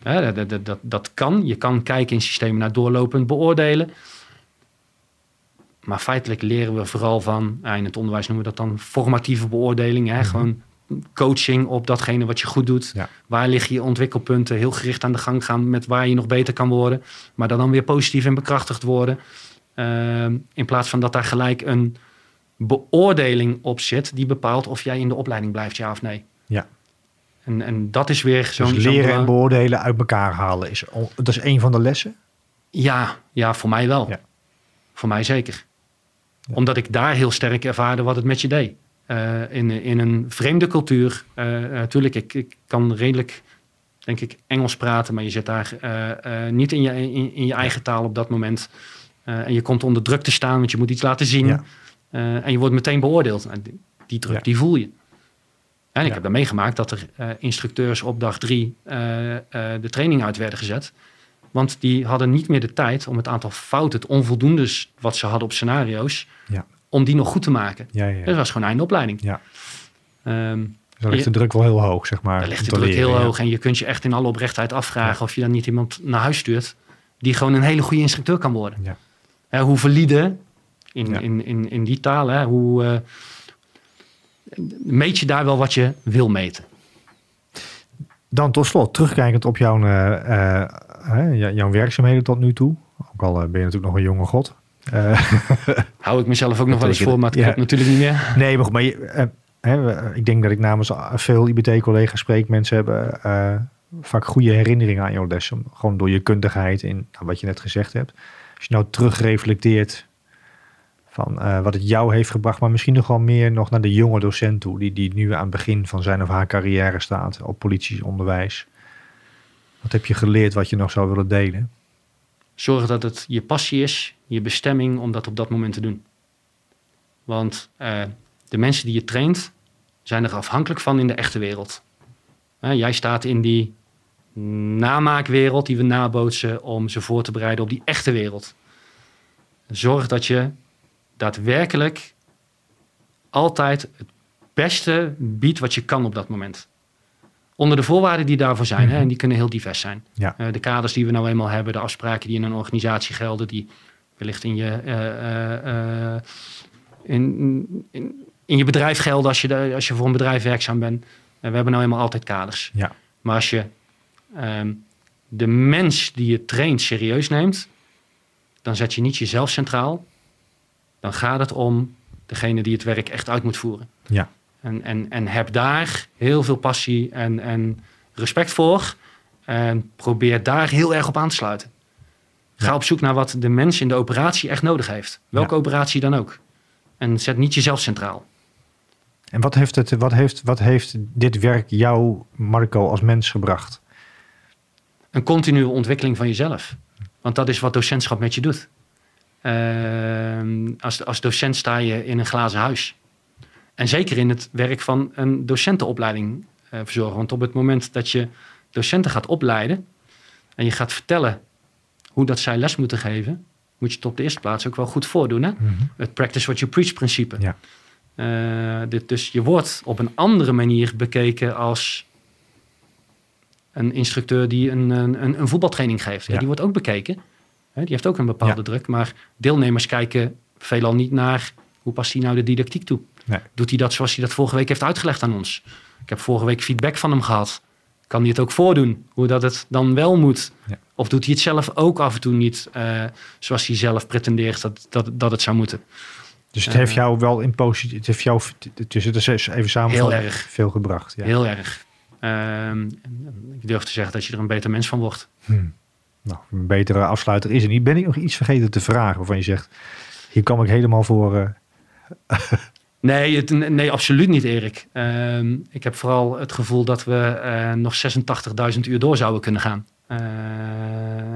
Hè, dat, dat, dat, dat kan. Je kan kijken in systemen naar doorlopend beoordelen. Maar feitelijk leren we vooral van, ja, in het onderwijs noemen we dat dan formatieve beoordeling. Hè? Gewoon coaching op datgene wat je goed doet. Ja. Waar liggen je ontwikkelpunten? Heel gericht aan de gang gaan met waar je nog beter kan worden. Maar dan, dan weer positief en bekrachtigd worden. Ehm, in plaats van dat daar gelijk een beoordeling op zit die bepaalt of jij in de opleiding blijft, ja of nee. Ja. En, en dat is weer zo'n... Dus zo'n leren en beoordelen uit elkaar halen, is, dat is een van de lessen. Ja, ja, voor mij wel. Ja. Voor mij zeker. Omdat ik daar heel sterk ervaarde wat het met je deed. Eh, in, in een vreemde cultuur. Natuurlijk, ik, ik kan redelijk, denk ik, Engels praten. Maar je zit daar eh, eh, niet in je, in, in je eigen taal op dat moment. Eh, en je komt onder druk te staan, want je moet iets laten zien. Ja. Eh, en je wordt meteen beoordeeld. Die, die druk, Ja. die voel je. En ik Ja. heb daar meegemaakt dat er eh, instructeurs op dag drie eh, de training uit werden gezet. Want die hadden niet meer de tijd om het aantal fouten, het onvoldoendes wat ze hadden op scenario's, Ja. om die nog goed te maken. Ja, ja, Dat was gewoon einde opleiding. Ja. Dus dan ligt de druk wel heel hoog, zeg maar. daar ligt de druk heel hoog en je kunt je echt in alle oprechtheid afvragen of je dan niet iemand naar huis stuurt die gewoon een hele goede instructeur kan worden. Ja. Hoe valide, in, Ja. in, in, in die taal, hè, hoe eh, meet je daar wel wat je wil meten? Dan tot slot, terugkijkend op jouw, eh, eh, jouw werkzaamheden tot nu toe. Ook al ben je natuurlijk nog een jonge god. Hou ik mezelf ook nog wel eens voor, maar het ja. klopt natuurlijk niet meer. nee, maar, goed, maar je, hè, ik denk dat ik namens veel IBT-collega's spreek. Mensen hebben vaak goede herinneringen aan jouw lessen. Gewoon door je kundigheid in nou, wat je net gezegd hebt. Als je nou terugreflecteert eh, wat het jou heeft gebracht. Maar misschien nog wel meer nog naar de jonge docent toe. Die, die nu aan het begin van zijn of haar carrière staat op politieonderwijs. Wat heb je geleerd wat je nog zou willen delen? Zorg dat het je passie is, je bestemming om dat op dat moment te doen. Want eh, de mensen die je traint, zijn er afhankelijk van in de echte wereld. Hè, jij staat in die namaakwereld die we nabootsen om ze voor te bereiden op die echte wereld. Zorg dat je daadwerkelijk altijd het beste biedt wat je kan op dat moment. Onder de voorwaarden die daarvoor zijn, hè, en die kunnen heel divers zijn. Ja. Eh, de kaders die we nou eenmaal hebben, de afspraken die in een organisatie gelden, die wellicht in je, eh, eh, in, in, in je bedrijf gelden als je, de, als je voor een bedrijf werkzaam bent. We hebben nou eenmaal altijd kaders. Ja. Maar als je ehm, de mens die je traint serieus neemt, dan zet je niet jezelf centraal. Dan gaat het om degene die het werk echt uit moet voeren. Ja. En, en, en heb daar heel veel passie en, en respect voor. En probeer daar heel erg op aan te sluiten. Ga Ja. op zoek naar wat de mens in de operatie echt nodig heeft. Welke Ja. operatie dan ook. En zet niet jezelf centraal. En wat heeft, het, wat, heeft, wat heeft dit werk jou, Marco, als mens gebracht? Een continue ontwikkeling van jezelf. Want dat is wat docentschap met je doet. Ehm, als, als docent sta je in een glazen huis. En zeker in het werk van een docentenopleiding uh, verzorgen. Want op het moment dat je docenten gaat opleiden en je gaat vertellen hoe dat zij les moeten geven, moet je het op de eerste plaats ook wel goed voordoen. Hè? Mhm. Het practice what you preach principe. Ja. Uh, dit, dus je wordt op een andere manier bekeken als een instructeur die een, een, een voetbaltraining geeft. Ja. Die wordt ook bekeken. Die heeft ook een bepaalde ja. druk. Maar deelnemers kijken veelal niet naar hoe past hij nou de didactiek toe. Nee. Doet hij dat zoals hij dat vorige week heeft uitgelegd aan ons? Ik heb vorige week feedback van hem gehad. Kan hij het ook voordoen? Hoe dat het dan wel moet? Ja. Of doet hij het zelf ook af en toe niet uh, zoals hij zelf pretendeert dat, dat, dat het zou moeten? Dus het heeft jou wel in positief, het heeft jou tussen de zes even samen heel erg veel gebracht. Ja. Heel erg. Um, ik durf te zeggen dat je er een beter mens van wordt. Hmm. Nou, een betere afsluiter is er niet. Ben ik nog iets vergeten te vragen waarvan je zegt, hier kwam ik helemaal voor. Uh... nee, het, nee, absoluut niet, Erik. Um, ik heb vooral het gevoel dat we uh, nog 86.000 uur door zouden kunnen gaan. Uh,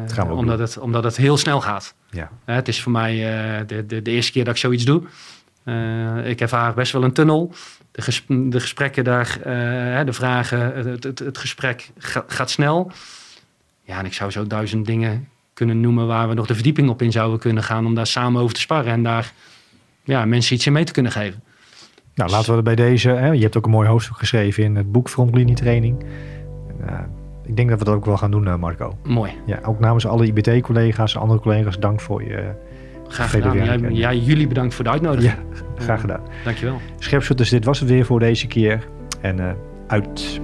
gaan omdat, het, omdat het heel snel gaat. Ja. Uh, het is voor mij uh, de, de, de, eerste keer dat ik zoiets doe. ik ervaar best wel een tunnel. De, ges, de gesprekken daar, de vragen, het, het, het gesprek ga, gaat snel. Ja, en ik zou zo duizend dingen kunnen noemen waar we nog de verdieping op in zouden kunnen gaan. Om daar samen over te sparren en daar ja, mensen iets in mee te kunnen geven. Nou, laten we er bij deze. Hè, je hebt ook een mooi hoofdstuk geschreven in het boek Frontlinietraining. Ik denk dat we dat ook wel gaan doen, Marco. Mooi. Ja, ook namens alle IBT-collega's en andere collega's, dank voor je. Graag gedaan. Jij, jij, jullie bedankt voor de uitnodiging. Ja, graag gedaan. Dankjewel. Scherpschutters, dit was het weer voor deze keer. En uh, uit.